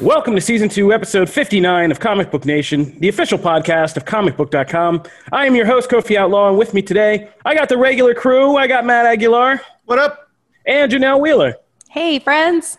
Welcome to season two, episode 59 of Comic Book Nation, the official podcast of comicbook.com. I am your host, Kofi Outlaw, and with me today, I got the regular crew. I got Matt Aguilar. What up? And Janelle Wheeler. Hey, friends.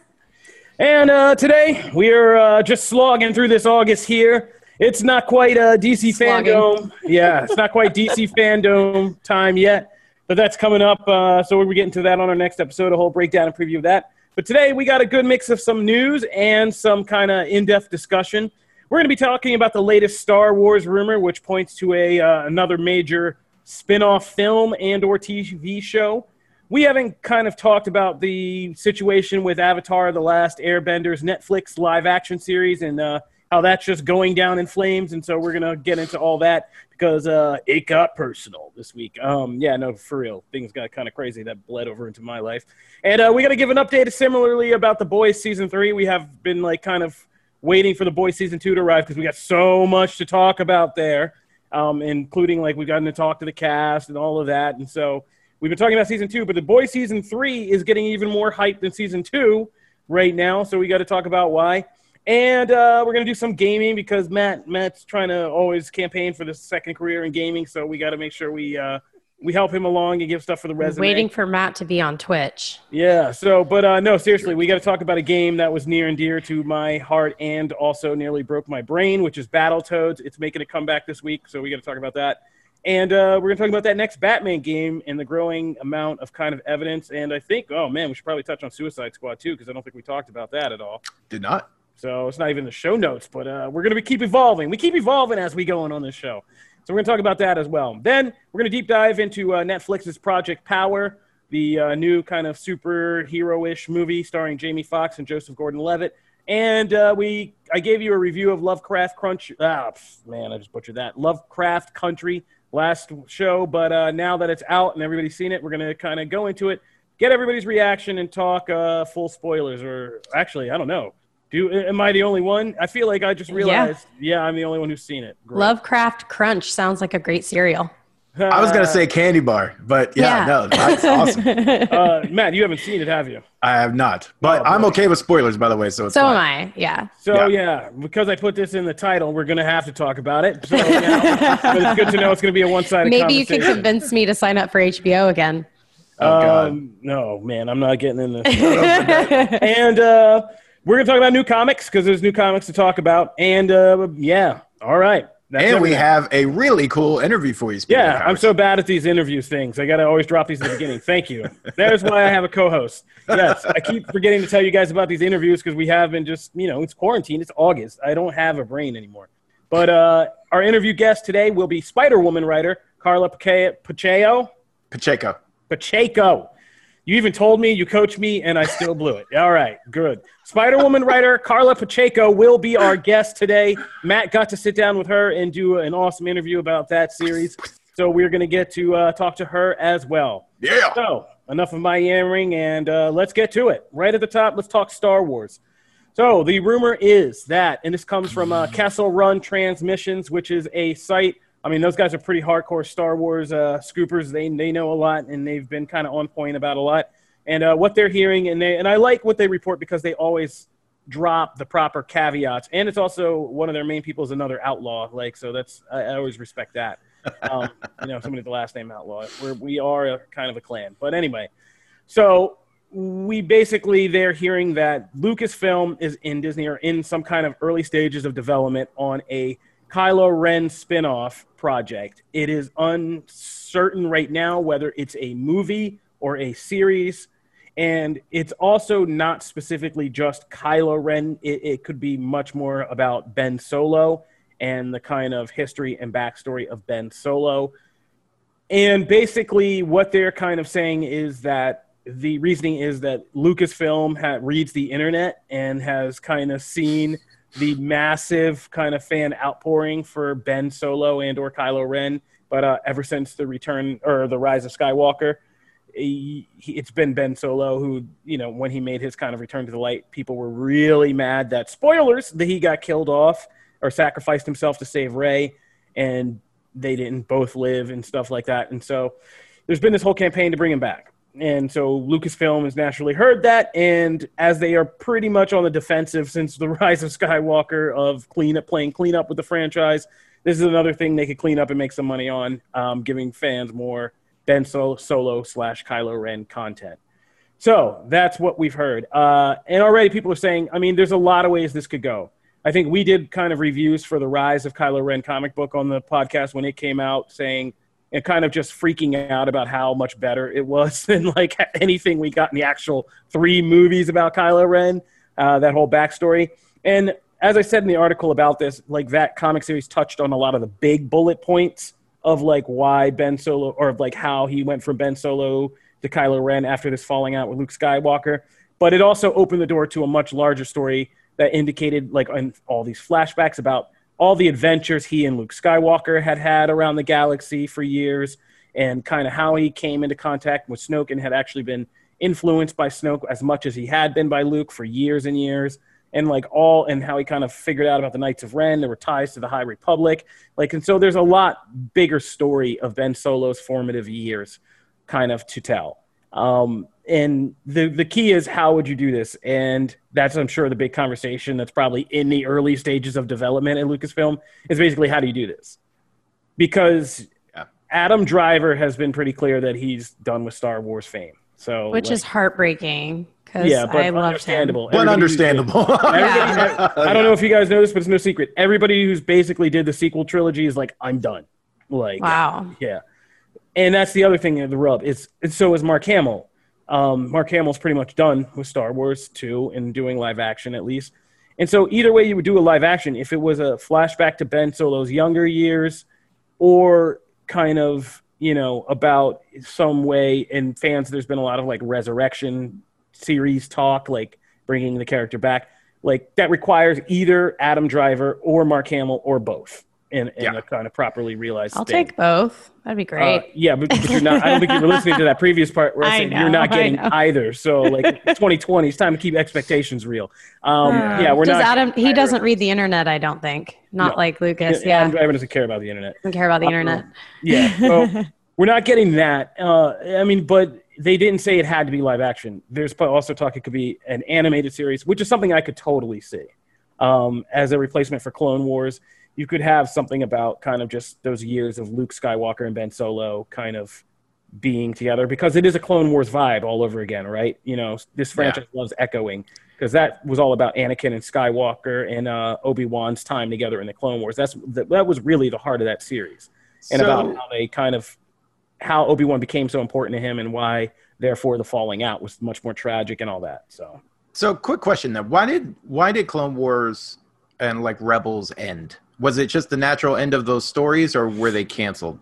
And uh, today, we are uh, just slogging through this August here. It's not quite uh, DC Slogging. FanDome. Yeah, it's not quite DC FanDome time yet, but that's coming up. Uh, so we'll be getting to that on our next episode, a whole breakdown and preview of that. But today we got a good mix of some news and some kind of in-depth discussion. We're going to be talking about the latest Star Wars rumor, which points to a uh, another major spin-off film and or TV show. We haven't kind of talked about the situation with Avatar: The Last Airbender's Netflix live-action series and uh, how that's just going down in flames. And so we're going to get into all that because uh, it got personal this week. Um, yeah, no, for real. Things got kind of crazy that bled over into my life. And uh, we got to give an update similarly about The Boys season three. We have been like kind of waiting for The Boys season two to arrive because we got so much to talk about there, um, including like we've gotten to talk to the cast and all of that. And so we've been talking about season two, but The Boys season three is getting even more hype than season two right now. So we got to talk about why. And uh, we're gonna do some gaming because Matt Matt's trying to always campaign for the second career in gaming, so we got to make sure we uh, we help him along and give stuff for the resume. Waiting for Matt to be on Twitch. Yeah. So, but uh, no, seriously, we got to talk about a game that was near and dear to my heart and also nearly broke my brain, which is Battletoads. It's making a comeback this week, so we got to talk about that. And uh, we're going to talk about that next Batman game and the growing amount of kind of evidence. And I think, oh man, we should probably touch on Suicide Squad too, because I don't think we talked about that at all. Did not. So it's not even the show notes, but uh, we're going to keep evolving. We keep evolving as we go on on this show. So we're going to talk about that as well. Then we're going to deep dive into uh, Netflix's Project Power, the uh, new kind of superhero-ish movie starring Jamie Foxx and Joseph Gordon-Levitt. And uh, we, I gave you a review of Lovecraft Crunch. Ah, man, I just butchered that. Lovecraft Country last show, but uh, now that it's out and everybody's seen it, we're going to kind of go into it, get everybody's reaction, and talk uh, full spoilers. Or actually, I don't know. Do am I the only one? I feel like I just realized. Yeah, I'm the only one who's seen it. Great. Lovecraft Crunch sounds like a great cereal. I was gonna say candy bar, but yeah, Yeah. no, that's awesome. uh, Matt, you haven't seen it, have you? I have not, but Oh, I'm okay with spoilers, by the way. So it's So fine. am I. Yeah. So Yeah. yeah. because I put this in the title, we're gonna have to talk about it. So, yeah, but it's good to know it's gonna be a one-sided. Maybe you can convince me to sign up for HBO again. Oh, God. Um, no, man, I'm not getting in this. and uh, we're gonna talk about new comics because there's new comics to talk about. And uh, yeah, all right. That's and we have a really cool interview for you. Yeah, I'm so bad at these interviews things. I got to always drop these at the beginning. Thank you. There's why I have a co-host. Yes, I keep forgetting to tell you guys about these interviews because we have been just, you know, it's quarantine. It's August. I don't have a brain anymore. But uh, our interview guest today will be Spider-Woman writer Karla Pache- Pacheco. Pacheco. Pacheco. You even told me, you coached me, and I still blew it. All right, good. Spider Woman writer Karla Pacheco will be our guest today. Matt got to sit down with her and do an awesome interview about that series. So we're going to get to uh, talk to her as well. Yeah. So, enough of my yammering, and uh, let's get to it. Right at the top, let's talk Star Wars. So, the rumor is that, and this comes from uh, Kessel Run Transmissions, which is a site. I mean, those guys are pretty hardcore Star Wars uh, scoopers. They, they know a lot, and they've been kind of on point about a lot. And uh, what they're hearing, and, they, and I like what they report because they always drop the proper caveats. And it's also one of their main people is another outlaw. Like, so that's, I, I always respect that um, you know, somebody with the last name Outlaw. We're, we are a, kind of a clan. But anyway, so we basically they're hearing that Lucasfilm is in Disney or in some kind of early stages of development on a Kylo Ren spin-off project. It is uncertain right now whether it's a movie or a series, and it's also not specifically just Kylo Ren. It, it could be much more about Ben Solo and the kind of history and backstory of Ben Solo. And basically, what they're kind of saying is that the reasoning is that Lucasfilm ha- reads the internet and has kind of seen the massive kind of fan outpouring for Ben Solo and or Kylo Ren. But uh, ever since the return or the rise of Skywalker, he, he, it's been Ben Solo who, you know, when he made his kind of return to the light, people were really mad that spoilers that he got killed off or sacrificed himself to save Rey, and they didn't both live and stuff like that. And so there's been this whole campaign to bring him back. And so Lucasfilm has naturally heard that, and as they are pretty much on the defensive since the rise of Skywalker of clean up, playing cleanup with the franchise, this is another thing they could clean up and make some money on, um, giving fans more Ben Solo slash Kylo Ren content. So that's what we've heard, uh, and already people are saying. I mean, there's a lot of ways this could go. I think we did kind of reviews for the rise of Kylo Ren comic book on the podcast when it came out, saying and kind of just freaking out about how much better it was than like anything we got in the actual three movies about Kylo Ren, uh, that whole backstory. And as I said in the article about this, like that comic series touched on a lot of the big bullet points of like why Ben Solo or of like how he went from Ben Solo to Kylo Ren after this falling out with Luke Skywalker. But it also opened the door to a much larger story that indicated like all these flashbacks about all the adventures he and Luke Skywalker had had around the galaxy for years, and kind of how he came into contact with Snoke and had actually been influenced by Snoke as much as he had been by Luke for years and years. And like all, and how he kind of figured out about the Knights of Ren. There were ties to the High Republic. Like, and so there's a lot bigger story of Ben Solo's formative years kind of to tell. Um, and the the key is how would you do this? And that's I'm sure the big conversation that's probably in the early stages of development at Lucasfilm is basically how do you do this? Because yeah. Adam Driver has been pretty clear that he's done with Star Wars fame. So which like, is heartbreaking because yeah, but I understandable. But understandable. yeah. I don't know if you guys know this, but it's no secret. Everybody who's basically did the sequel trilogy is like, I'm done. Like, wow. Yeah. And that's the other thing, the rub is, so is Mark Hamill. Um, Mark Hamill's pretty much done with Star Wars 2 and doing live action at least. And so either way you would do a live action, if it was a flashback to Ben Solo's younger years or kind of, you know, about some way in fans, there's been a lot of like resurrection series talk, like bringing the character back. Like that requires either Adam Driver or Mark Hamill or both in, in yeah. a kind of properly realized. I'll thing. take both. That'd be great. Uh, yeah, but, but, you're not. I don't think you were listening to that previous part where I, I said know, you're not getting either. So like 2020, it's time to keep expectations real. Um, uh, yeah, we're does not. Adam? He doesn't read the internet. I don't think. Not no. like Lucas. Yeah, Adam Driver doesn't care about the internet. Doesn't care about the um, internet. Yeah. So we're not getting that. Uh, I mean, but they didn't say it had to be live action. There's also talk it could be an animated series, which is something I could totally see um, as a replacement for Clone Wars you could have something about kind of just those years of Luke Skywalker and Ben Solo kind of being together because it is a Clone Wars vibe all over again, right? You know, this franchise yeah. loves echoing because that was all about Anakin and Skywalker and uh, Obi Wan's time together in the Clone Wars. That's that was really the heart of that series, and so, about how they kind of how Obi Wan became so important to him and why, therefore, the falling out was much more tragic and all that. So, so quick question then: Why did why did Clone Wars and like Rebels end? Was it just the natural end of those stories, or were they canceled?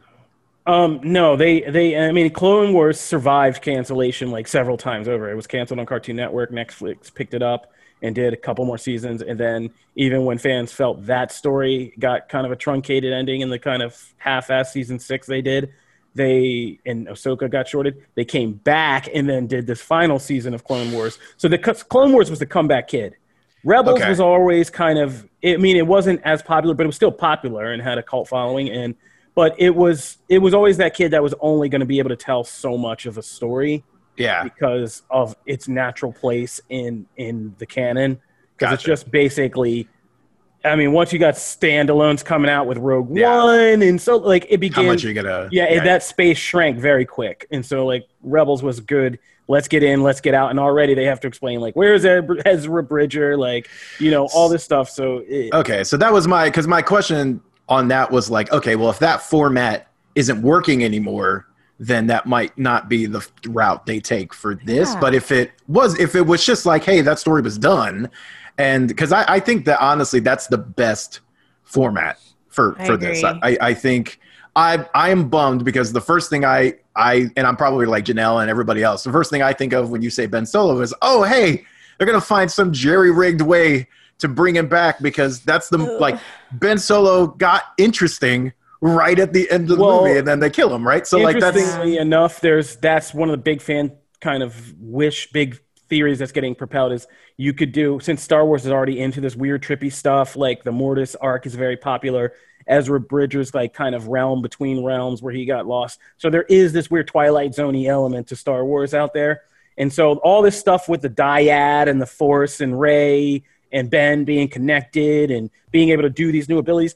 Um, no, they they. I mean, Clone Wars survived cancellation like several times over. It was canceled on Cartoon Network. Netflix picked it up and did a couple more seasons, and then even when fans felt that story got kind of a truncated ending in the kind of half-ass season six they did, they and Ahsoka got shorted. They came back and then did this final season of Clone Wars. So the Clone Wars was the comeback kid. Rebels okay. was always kind of. I mean, it wasn't as popular, but it was still popular and had a cult following. And but it was it was always that kid that was only going to be able to tell so much of a story. Yeah, because of its natural place in in the canon. Because gotcha. it's just basically I mean, once you got standalones coming out with Rogue Yeah. One, and so like it How began. much are you gonna? yeah, and that space shrank very quick, and so like Rebels was good. Let's get in, let's get out, and already they have to explain like where's Ezra Ezra Bridger, like you know all this stuff. So it, Okay, so that was my because my question on that was like, okay, well, if that format isn't working anymore, then that might not be the route they take for this. Yeah. But if it was, if it was just like, hey, that story was done, and because I, I think that honestly, that's the best format for I for this. I, I think I I am bummed because the first thing I I and I'm probably like Janelle and everybody else. The first thing I think of when you say Ben Solo is, oh hey, they're gonna find some jerry rigged way to bring him back because that's the like Ben Solo got interesting right at the end of the Well, movie and then they kill him right. So like that's interestingly enough, there's that's one of the big fan kind of wish big theories that's getting propelled is you could do since Star Wars is already into this weird trippy stuff like the Mortis arc is very popular. Ezra Bridger's like kind of realm between realms where he got lost. So there is this weird Twilight Zoney element to Star Wars out there. And so all this stuff with the dyad and the Force and Rey and Ben being connected and being able to do these new abilities,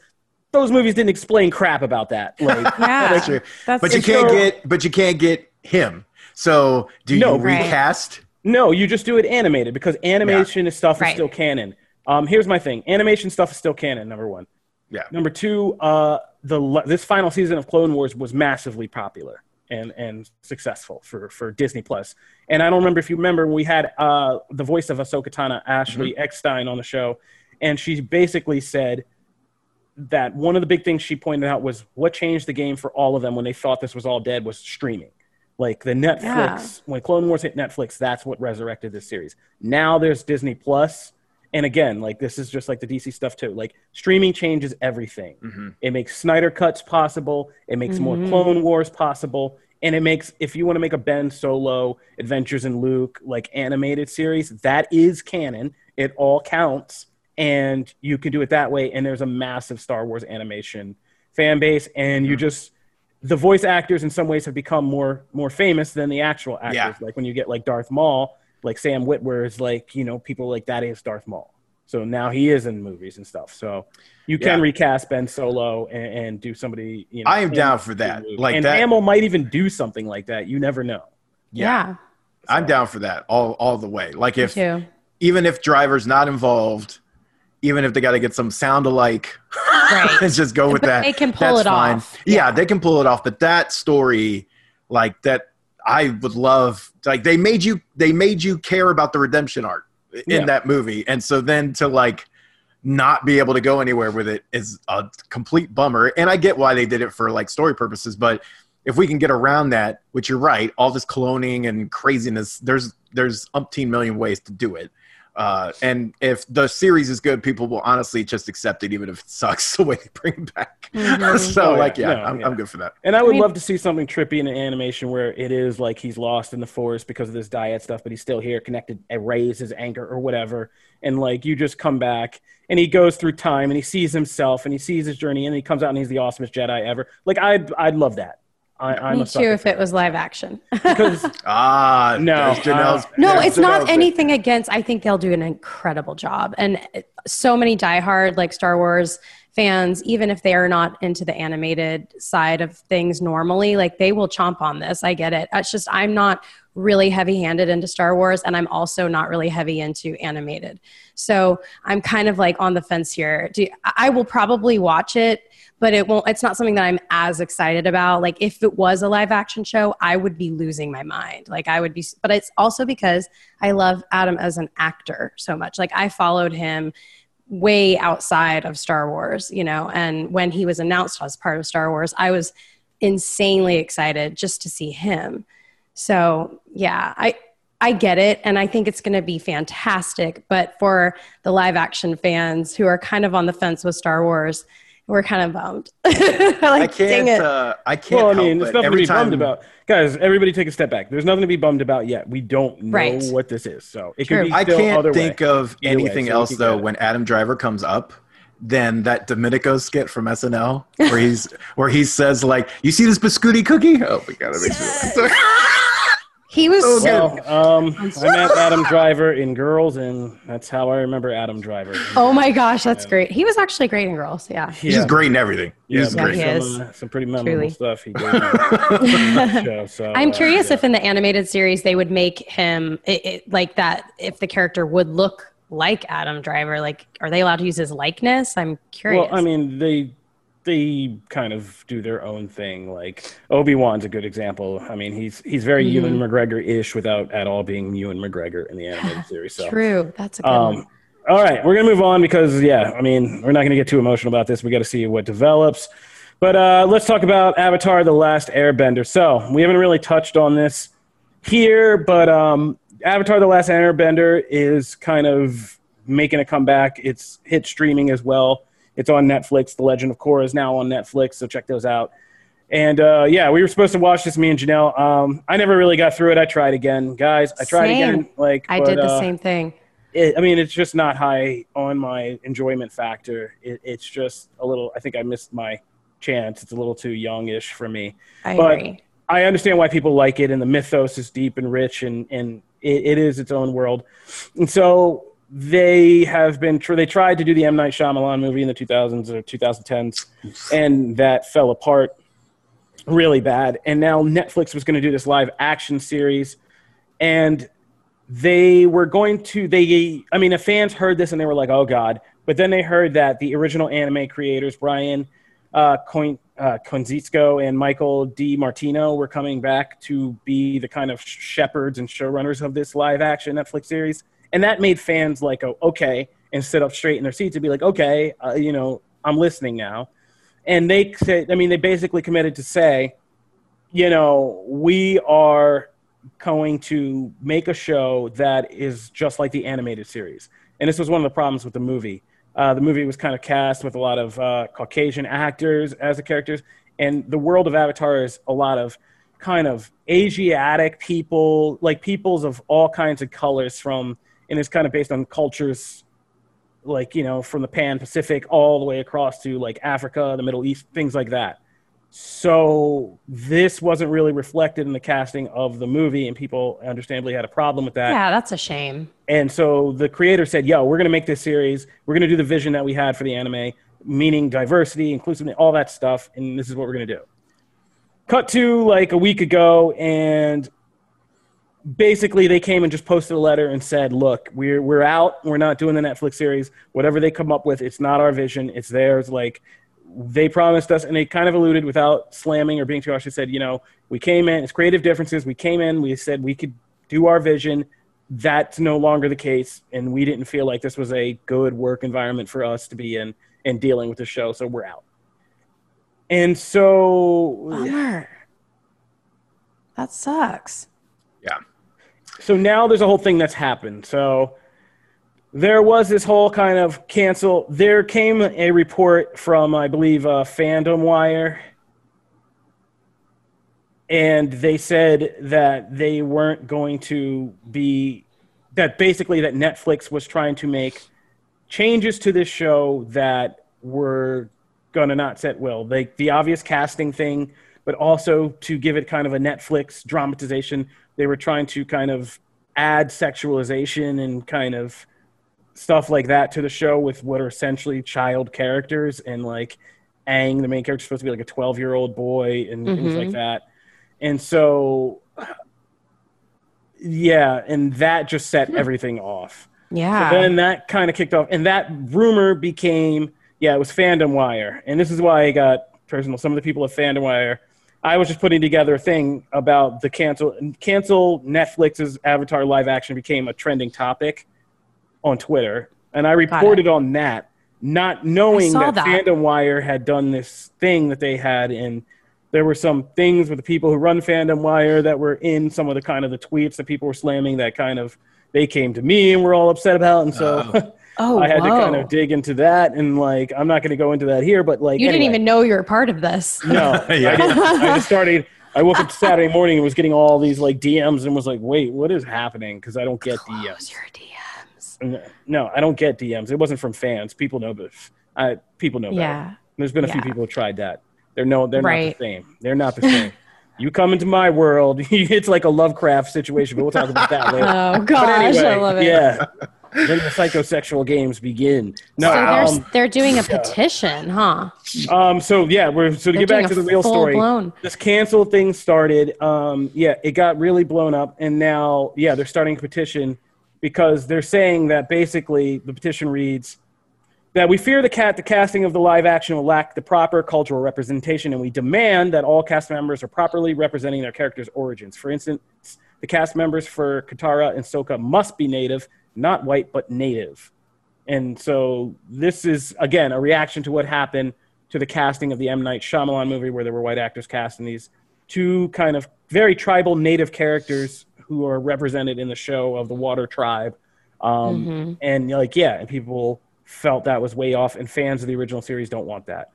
those movies didn't explain crap about that. Like Yeah. that's true. That's But you And can't so- get but you can't get him. So do you No. Right. recast? No, you just do it animated because animation is stuff is Right. still canon. Um, here's my thing: animation stuff is still canon. Number one. Yeah. Number two, uh, the this final season of Clone Wars was massively popular and and successful for for Disney Plus. And I don't remember if you remember we had uh, the voice of Ahsoka Tano, Ashley Mm-hmm. Eckstein, on the show, and she basically said that one of the big things she pointed out was what changed the game for all of them when they thought this was all dead was streaming. Like the Netflix, Yeah. when Clone Wars hit Netflix, that's what resurrected this series. Now there's Disney Plus, and again, like this is just like the DC stuff too. Like streaming changes everything. Mhm. It makes Snyder cuts possible. It makes more Mhm. Clone Wars possible, and it makes if you want to make a Ben Solo Adventures in Luke like animated series, that is canon. It all counts, and you can do it that way. And there's a massive Star Wars animation fan base, and you just the voice actors in some ways have become more more famous than the actual actors. Yeah. Like when you get like Darth Maul, like Sam Witwer is like you know people like that is Darth Maul. So now he is in movies and stuff. So you can Yeah. recast Ben Solo and, and do somebody. You know, I am down for that. Like and that- Hamill might even do something like that. You never know. yeah. I'm down for that all all the way. Like if too. even if driver's not involved, even if they got to get some sound alike, Right. let's just go with But that. they can pull That's it fine. off. Yeah, they can pull it off. But that story, like that, I would love. Like they made you, they made you care about the redemption arc in Yeah. that movie, and so then to like not be able to go anywhere with it is a complete bummer. And I get why they did it for like story purposes, but if we can get around that, which you're right, all this cloning and craziness, there's there's umpteen million ways to do it. Uh, and if the series is good, people will honestly just accept it, even if it sucks the way they bring it back. Mhm. so, Oh, yeah. like, yeah, No, I'm, yeah. I'm good for that. And I would mean- love to see something trippy in an animation where it is like he's lost in the forest because of this dyad stuff, but he's still here, connected, erase his anger or whatever. And like you just come back and he goes through time and he sees himself and he sees his journey and he comes out and he's the awesomest Jedi ever. Like I'd I'd love that. I, I'm Me a too if for it was live action. because Ah, No, Janelle's. uh, No, there's it's not Janelle's- anything against. I think they'll do an incredible job. And so many diehard like Star Wars fans, even if they are not into the animated side of things normally, like they will chomp on this. I get it. It's just I'm not really heavy handed into Star Wars and I'm also not really heavy into animated. So I'm kind of like on the fence here. Do I will probably watch it, but it won't it's not something that I'm as excited about. Like if it was a live action show, I would be losing my mind. Like I would be but it's also because I love Adam as an actor so much. Like I followed him way outside of Star Wars, you know, and when he was announced as part of Star Wars, I was insanely excited just to see him. So, yeah, I I get it and I think it's going to be fantastic, but for the live action fans who are kind of on the fence with Star Wars, we're kind of bummed. like, I can't. it. Uh, I can't. well, I mean, but it's nothing to every be bummed about. Guys, everybody take a step back. There's nothing to be bummed about yet. We don't know Right. what this is. So it True. could be I can't other think way. of Either way, anything so else though. When Adam Driver comes up, then that Domenico skit from SNL where he's where he says like, "You see this biscotti cookie? Oh my god, that makes me laugh. He was Oh, so. Well, um, I met Adam Driver in Girls, and that's how I remember Adam Driver. Oh my gosh, that's great. He was actually great in Girls. Yeah. He's just great in everything. He's yeah, great. he some, is. uh, some pretty memorable Truly. stuff he did. show, so, I'm uh, curious yeah. if in the animated series they would make him it, it, like that. If the character would look like Adam Driver, like are they allowed to use his likeness? I'm curious. Well, I mean, they they kind of do their own thing. Like Obi Wan's a good example. I mean, he's he's very Mm-hmm. Ewan McGregor ish without at all being Ewan McGregor in the animated series. So, true. That's a good um, one. all right, we're gonna move on because yeah, I mean, we're not gonna get too emotional about this. We got to see what develops. But uh, let's talk about Avatar: The Last Airbender. So we haven't really touched on this here, but um, Avatar: The Last Airbender is kind of making a comeback. It's hit streaming as well. It's on Netflix. The Legend of Korra is now on Netflix, so check those out. And uh, yeah, we were supposed to watch this, me and Janelle. Um, I never really got through it. I tried again, guys. I tried Same. again. Like I but, did the uh, same thing. it, I mean, it's just not high on my enjoyment factor. It, it's just a little. I think I missed my chance. It's a little too youngish for me. I but- agree. I understand why people like it, and the mythos is deep and rich, and and it, it is its own world. And so they have been. Tr- they tried to do the M Night Shyamalan movie in the 2000s or 2010s, and that fell apart really bad. And now Netflix was going to do this live action series, and they were going to they i mean the fans heard this and they were like oh god but then they heard that the original anime creators brian uh, Coin, uh, Konietzko and michael DiMartino were coming back to be the kind of shepherds and showrunners of this live action netflix series and that made fans like oh, okay and sit up straight in their seats and be like okay uh, you know i'm listening now and they said i mean they basically committed to say you know we are going to make a show that is just like the animated series. And this was one of the problems with the movie. Uh, the movie was kind of cast with a lot of uh, Caucasian actors as the characters, and the world of Avatar is a lot of kind of Asiatic people, like peoples of all kinds of colors from, and it's kind of based on cultures like, you know, from the Pan Pacific all the way across to like Africa, the Middle East, things like that. So this wasn't really reflected in the casting of the movie, and people understandably had a problem with that. Yeah, that's a shame. And so the creator said, "Yo, we're going to make this series. We're going to do the vision that we had for the anime, meaning diversity, inclusiveness, all that stuff, and this is what we're going to do." Cut to like a week ago, and basically they came and just posted a letter and said, "Look, we're we're out. We're not doing the Netflix series. Whatever they come up with, it's not our vision. It's theirs." Like they promised us, and they kind of alluded without slamming or being too harsh. They said, "You know, we came in. It's creative differences. We came in. We said we could do our vision." That's no longer the case, and we didn't feel like this was a good work environment for us to be in and dealing with the show, so we're out. And so Bummer. That sucks. So now there's a whole thing that's happened. So there was this whole kind of cancel. There came a report from, I believe, uh, Fandom Wire, and they said that they weren't going to be that basically that Netflix was trying to make changes to this show that were gonna not set well. Like the obvious casting thing, but also to give it kind of a Netflix dramatization. They were trying to kind of add sexualization and kind of stuff like that to the show with what are essentially child characters and like Aang, the main character, supposed to be like a 12 year old boy and things like Mhm. that. And so, yeah, and that just set everything off. Yeah. So then that kind of kicked off, and that rumor became yeah, it was Fandom Wire, and this is why I got personal. Some of the people at Fandom Wire, I was just putting together a thing about the cancel cancel Netflix's Avatar live action became a trending topic on Twitter, and I reported on that, not knowing that, that. Fandom Wire had done this thing that they had, and there were some things with the people who run Fandom Wire that were in some of the kind of the tweets that people were slamming that kind of they came to me and were all upset about, and so. Oh. oh, I had to kind of dig into that, and like I'm not going to go into that here, but like You didn't even know you were part of this. no, Yeah. I, didn't. I just started. I woke up Saturday morning and was getting all these like DMs and was like, "Wait, what is happening?" Because I don't get Close DMs. your DMs. No, No, I don't get DMs. It wasn't from fans. People know this. I people know better. Yeah. There's been a few people who tried that. They're no, they're not the same. They're not the same. You come into my world. it's like a Lovecraft situation, but we'll talk about that later. Oh But gosh, I love it. Yeah. Then the psychosexual games begin. No, So they're, um, they're doing a petition, huh? um, so yeah, we're so to They're get back to the real story. full-blown- This cancel thing started. Um, yeah, it got really blown up, and now yeah, they're starting a petition because they're saying that basically the petition reads that we fear the cat the casting of the live action will lack the proper cultural representation, and we demand that all cast members are properly representing their characters' origins. For instance, the cast members for Katara and Sokka must be native, not white, but native. And so this is again a reaction to what happened to the casting of the M Night Shyamalan movie, where there were white actors cast in these two kind of very tribal native characters who are represented in the show of the Water Tribe. Um, And like, yeah, and people felt that was way off, and fans of the original series don't want that.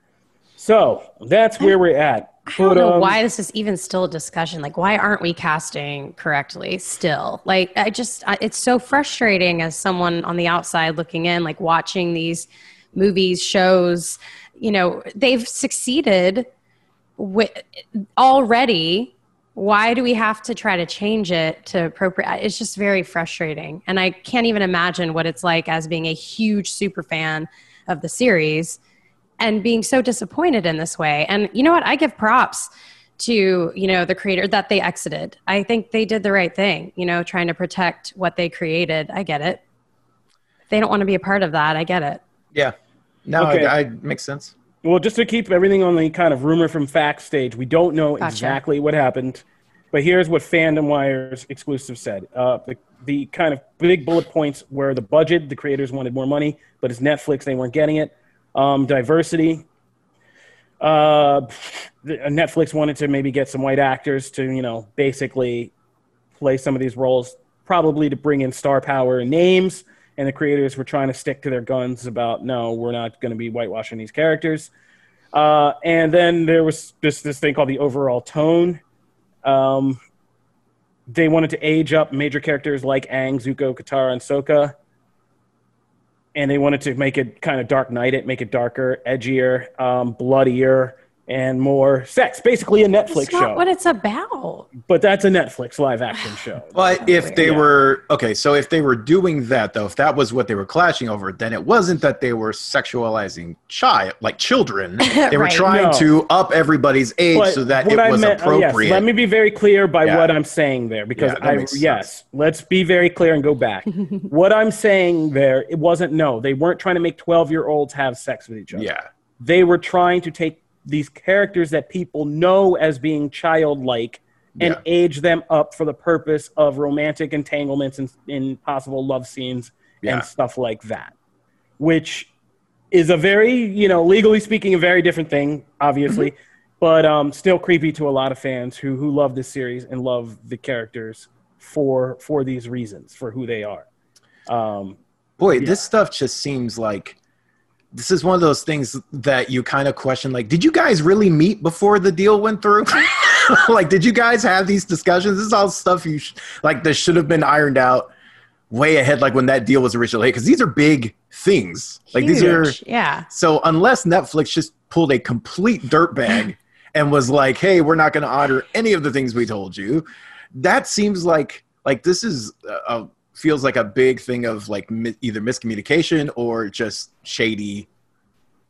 So that's where we're at. I don't know um, why this is even still a discussion. Like, why aren't we casting correctly still? Like, I just, I, it's so frustrating as someone on the outside looking in, like watching these movies, shows. You know, they've succeeded with already. Why do we have to try to change it to appropriate? It's just very frustrating, and I can't even imagine what it's like as being a huge super fan of the series and being so disappointed in this way. And you know what? I give props to, you know, the creator that they exited. I think they did the right thing, you know, trying to protect what they created. I get it. They don't want to be a part of that, I get it. Yeah. No, Okay. I, I makes sense. Well, just to keep everything on the kind of rumor from fact stage, we don't know Gotcha. exactly what happened, but here's what Fandom Wire's exclusive said. Uh, the, the kind of big bullet points were the budget, the creators wanted more money, but it's Netflix, they weren't getting it. Um, diversity, uh, Netflix wanted to maybe get some white actors to, you know, basically play some of these roles, probably to bring in star power and names. And the creators were trying to stick to their guns about, no, we're not going to be whitewashing these characters. Uh, and then there was this this thing called the overall tone. Um, they wanted to age up major characters like Aang, Zuko, Katara, and Sokka. And they wanted to make it kind of Dark Knight it, make it darker, edgier, um, bloodier, and more sex. Basically, a Netflix It's not show. what it's about. but that's a Netflix live action show. But if they Yeah. were okay, so if they were doing that though, if that was what they were clashing over, then it wasn't that they were sexualizing child like children. They were trying No. to up everybody's age But so that it I was meant- uh, appropriate. yes, let me be very clear by Yeah. what I'm saying there, because Yeah, I makes sense. yes, let's be very clear and go back. what I'm saying there, it wasn't no, they weren't trying to make 12 year olds have sex with each other. yeah. They were trying to take these characters that people know as being childlike and Yeah. age them up for the purpose of romantic entanglements and in possible love scenes Yeah. and stuff like that, which is a very, you know, legally speaking, a very different thing, obviously, Mm-hmm. but um, still creepy to a lot of fans who who love this series and love the characters for for these reasons, for who they are. Um, Boy, this stuff just seems like this is one of those things that you kind of question like did you guys really meet before the deal went through like did you guys have these discussions this is all stuff you sh- like that should have been ironed out way ahead like when that deal was originally because these are big things like these are Huge. yeah. so unless netflix just pulled a complete dirtbag and was like hey we're not going to honor any of the things we told you that seems like like this is a, a feels like a big thing of like mi- either miscommunication or just shady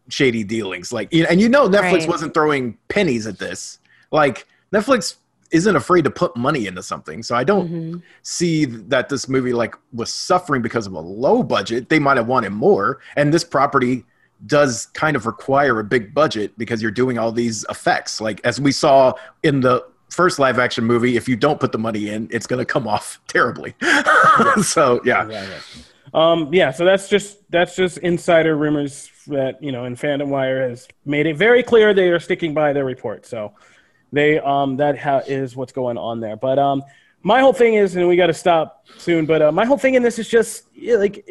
shady dealings. Like and you know netflix Right. wasn't throwing pennies at this. Like netflix isn't afraid to put money into something. So i don't Mhm. see that this movie like was suffering because of a low budget. They might have wanted more. And this property does kind of require a big budget because you're doing all these effects. Like as we saw in the first live action movie if you don't put the money in it's going to come off terribly so yeah. Um, yeah, so that's just that's just insider rumors that you know, and Fandom Wire has made it very clear they are sticking by their report. So they um that ha- is what's going on there. But um, my whole thing is, and we got to stop soon. But uh, my whole thing in this is just yeah, like,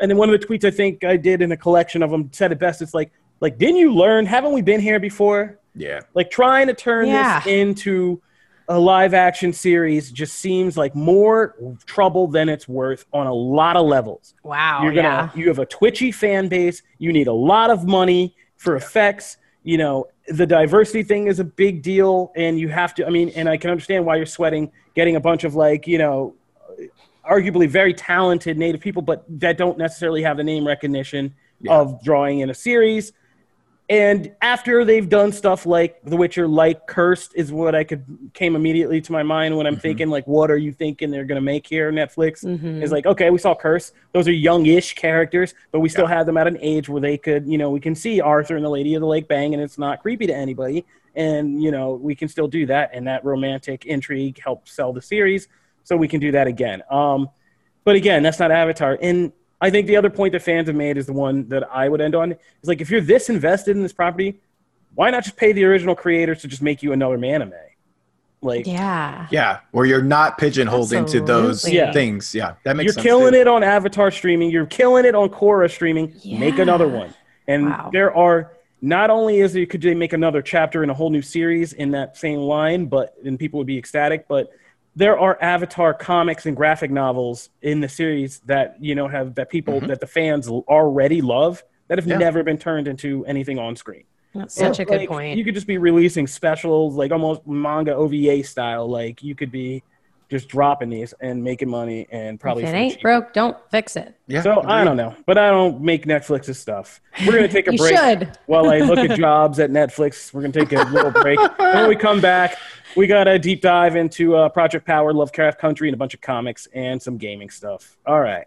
and then one of the tweets I think I did in a collection of them said it best. It's like like didn't you learn? Haven't we been here before? Yeah like trying to turn Yeah. this into a live action series just seems like more trouble than it's worth on a lot of levels. Wow. You're gonna yeah. you have a twitchy fan base, you need a lot of money for effects, you know, the diversity thing is a big deal, and you have to. I mean, and I can understand why you're sweating getting a bunch of like you know, arguably very talented Native people, but that don't necessarily have the name recognition Yeah. of drawing in a series. And after they've done stuff like The Witcher, like Cursed, is what I could came immediately to my mind when I'm Mhm. thinking like, what are you thinking they're gonna make here? Netflix Mhm. is like, okay, we saw Curse. Those are youngish characters, but we still have them at an age where they could, you know, we can see Arthur and the Lady of the Lake bang, and it's not creepy to anybody. And you know, we can still do that, and that romantic intrigue helps sell the series, so we can do that again. Um, but again, that's not Avatar. And I think the other point that fans have made is the one that I would end on. Is like if you're this invested in this property, why not just pay the original creators to just make you another anime? Like Yeah. Yeah, where you're not pigeonholed into those Yeah. things. Yeah, that makes you're sense. killing too. it on Avatar streaming. You're killing it on Korra streaming. Make another one. And Wow. there are not only is it could they make another chapter in a whole new series in that same line, but and people would be ecstatic. But there are Avatar comics and graphic novels in the series that you know have that people Mhm. that the fans already love that have Yeah. never been turned into anything on screen. That's such a Like, good point. You could just be releasing specials, like almost manga OVA style. Like you could be just dropping these and making money and probably if it ain't cheap. broke, don't fix it. Yeah, So I don't know, but I don't make Netflix's stuff. We're gonna take a You break should. while I look at jobs at Netflix. We're gonna take a little break. when we come back, we got a deep dive into uh, Project Power, Lovecraft Country, and a bunch of comics and some gaming stuff. All right.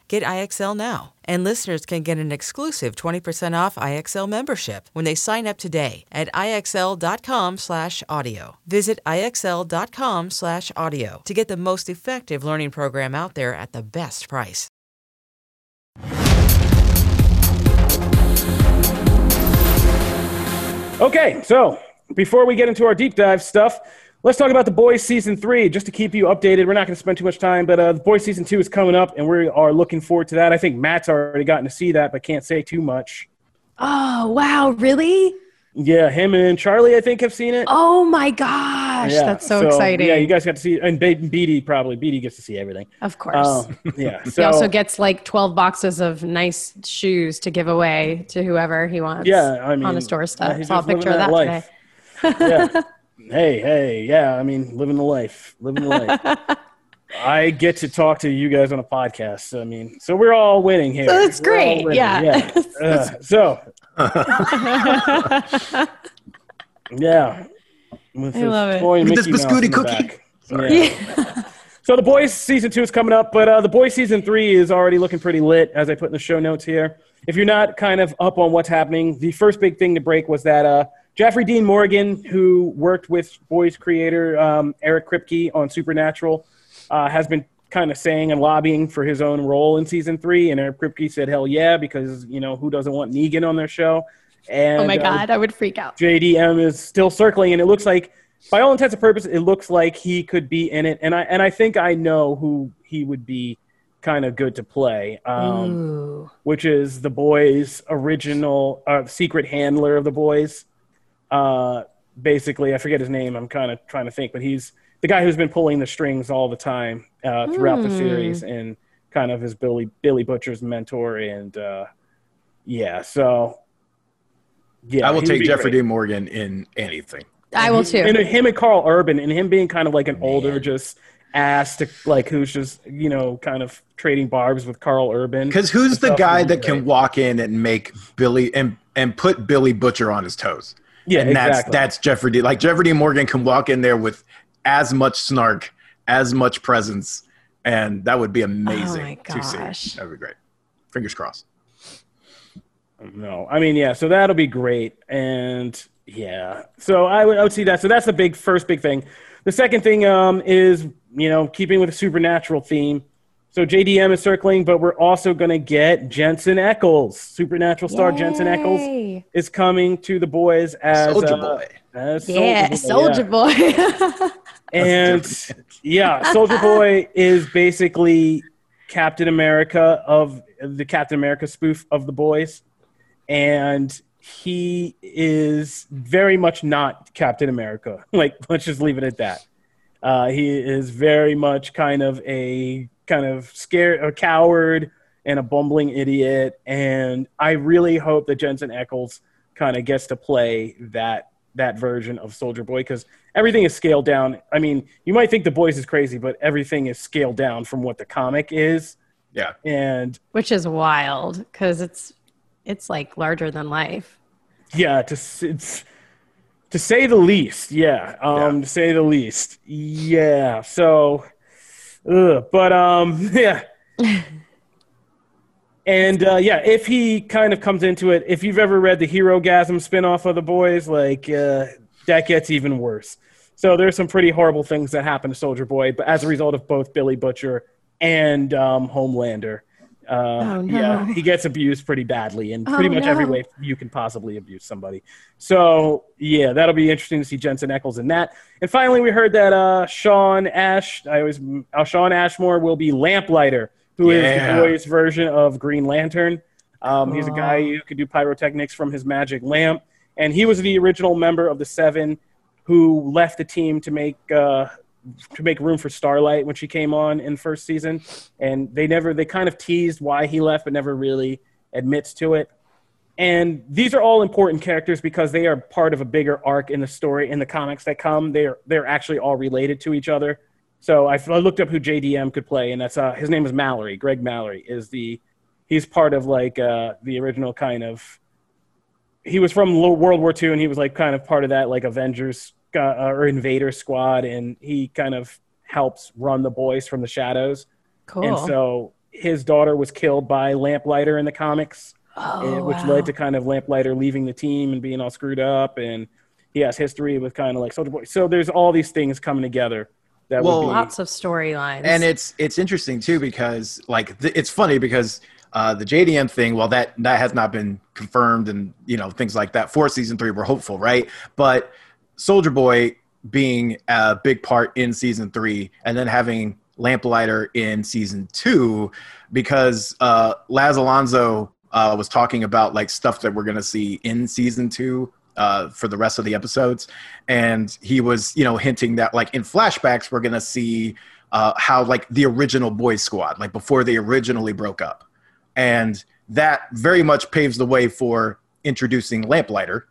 Get IXL now. And listeners can get an exclusive 20% off IXL membership when they sign up today at IXL.com/audio. Visit IXL.com/audio to get the most effective learning program out there at the best price. Okay, so before we get into our deep dive stuff, let's talk about the Boys season three. Just to keep you updated, we're not going to spend too much time, but uh, the Boys season two is coming up, and we are looking forward to that. I think Matt's already gotten to see that, but can't say too much. Oh, wow. Really? Yeah, him and Charlie, I think, have seen it. Oh my gosh. Yeah, That's so, exciting. Yeah, you guys got to see, and Be- Beatty probably. Beatty gets to see everything. of course. Um, yeah. he also gets like 12 boxes of nice shoes to give away to whoever he wants. yeah, I mean, on a store yeah, Saw a picture of that life. today. yeah. Hey, hey, yeah. I mean, living the life, living the life. I get to talk to you guys on a podcast. So, I mean, so we're all winning here. So that's We're great, winning, yeah. Uh, so, yeah. With I his love it. toy With this biscuity cookie. back. Yeah. So the boys season two is coming up, but uh, the boys season three is already looking pretty lit, as I put in the show notes here. If you're not kind of up on what's happening, the first big thing to break was that uh, Jeffrey Dean Morgan, who worked with boys creator um, Eric Kripke on Supernatural, uh, has been kind of saying and lobbying for his own role in season three. And Eric Kripke said, "Hell yeah," because you know who doesn't want Negan on their show? And oh my uh, God. I would freak out. JDM is still circling, and it looks like, by all intents and purposes, it looks like he could be in it. And I and I think I know who he would be kind of good to play, um, which is the boys' original uh, secret handler of the boys. Uh, basically, I forget his name. I'm kind of trying to think, but he's the guy who's been pulling the strings all the time uh, throughout the Hmm. series, and kind of his Billy Billy Butcher's mentor. And uh, yeah, so. Yeah, I will take Jeffrey great. Dean Morgan in anything. I will too. And him and Karl Urban, and him being kind of like an older, just ass to like who's just you know kind of trading barbs with Karl Urban. Because who's the guy would be that can walk in and make Billy and and put Billy Butcher on his toes? Yeah, and that's exactly. that's Jeffrey D. Like Jeffrey D. Morgan can walk in there with as much snark, as much presence and that would be amazing Oh my to see. gosh. That would be great. Fingers crossed. No, I mean, yeah. So that'll be great, and yeah. So I would, I would see that. So that's the big first big thing. The second thing um, is you know keeping with the supernatural theme. So JDM is circling, but we're also going to get Jensen Ackles, supernatural star Jensen Ackles is coming to the boys as Soldier uh, Boy. as Yeah, Soldier Boy, yeah. Boy. and yeah, Soldier Boy is basically Captain America of the Captain America spoof of the boys, and he is very much not Captain America. Like, let's just leave it at that. Uh, he is very much kind of a kind of scared, a coward, and a bumbling idiot. And I really hope that Jensen Ackles kind of gets to play that that version of Soldier Boy because everything is scaled down. I mean, you might think the boys is crazy, but everything is scaled down from what the comic is. Yeah. And Which is wild because it's it's like larger than life. yeah, to it's to say the least. Yeah, um, to say the least. Yeah. So, ugh, but um, yeah. And uh, yeah, if he kind of comes into it, if you've ever read the Herogasm spinoff of the boys, like uh, that gets even worse. So there's some pretty horrible things that happen to Soldier Boy, but as a result of both Billy Butcher and um, Homelander. Uh, Oh, no. Yeah, he gets abused pretty badly in pretty Oh, much every way you can possibly abuse somebody. So yeah, that'll be interesting to see Jensen Ackles in that. And finally, we heard that uh, Sean Ash, I always uh, Shawn Ashmore will be Lamplighter, who is Yeah. the boys' version of Green Lantern. Um, He's a guy who could do pyrotechnics from his magic lamp, and he was the original member of the Seven who left the team to make uh, to make room for Starlight when she came on in first season. And they never they kind of teased why he left, but never really admits to it. And these are all important characters because they are part of a bigger arc in the story in the comics that come. They're they're actually all related to each other. So I, I looked up who JDM could play, and that's uh, his name is Mallory. Greg Mallory is the he's part of like uh, the original kind of. He was from World War II, and he was like kind of part of that like Avengers uh, or Invader squad, and he kind of helps run the boys from the shadows. Cool. And so his daughter was killed by Lamplighter in the comics oh, and- which wow. led to kind of Lamplighter leaving the team and being all screwed up, and he has history with kind of like Soldier Boy. So there's all these things coming together that Well, would be lots of storylines. and it's it's interesting too because like th- it's funny because uh, the JDM thing, well, that that has not been confirmed, and you know things like that for season three. We're hopeful, right? But Soldier Boy being a big part in season three, and then having Lamplighter in season two, because uh, Laz Alonso uh, was talking about like stuff that we're gonna see in season two uh, for the rest of the episodes, and he was you know hinting that like in flashbacks we're gonna see uh, how like the original boys squad like before they originally broke up. And that very much paves the way for introducing lamplighter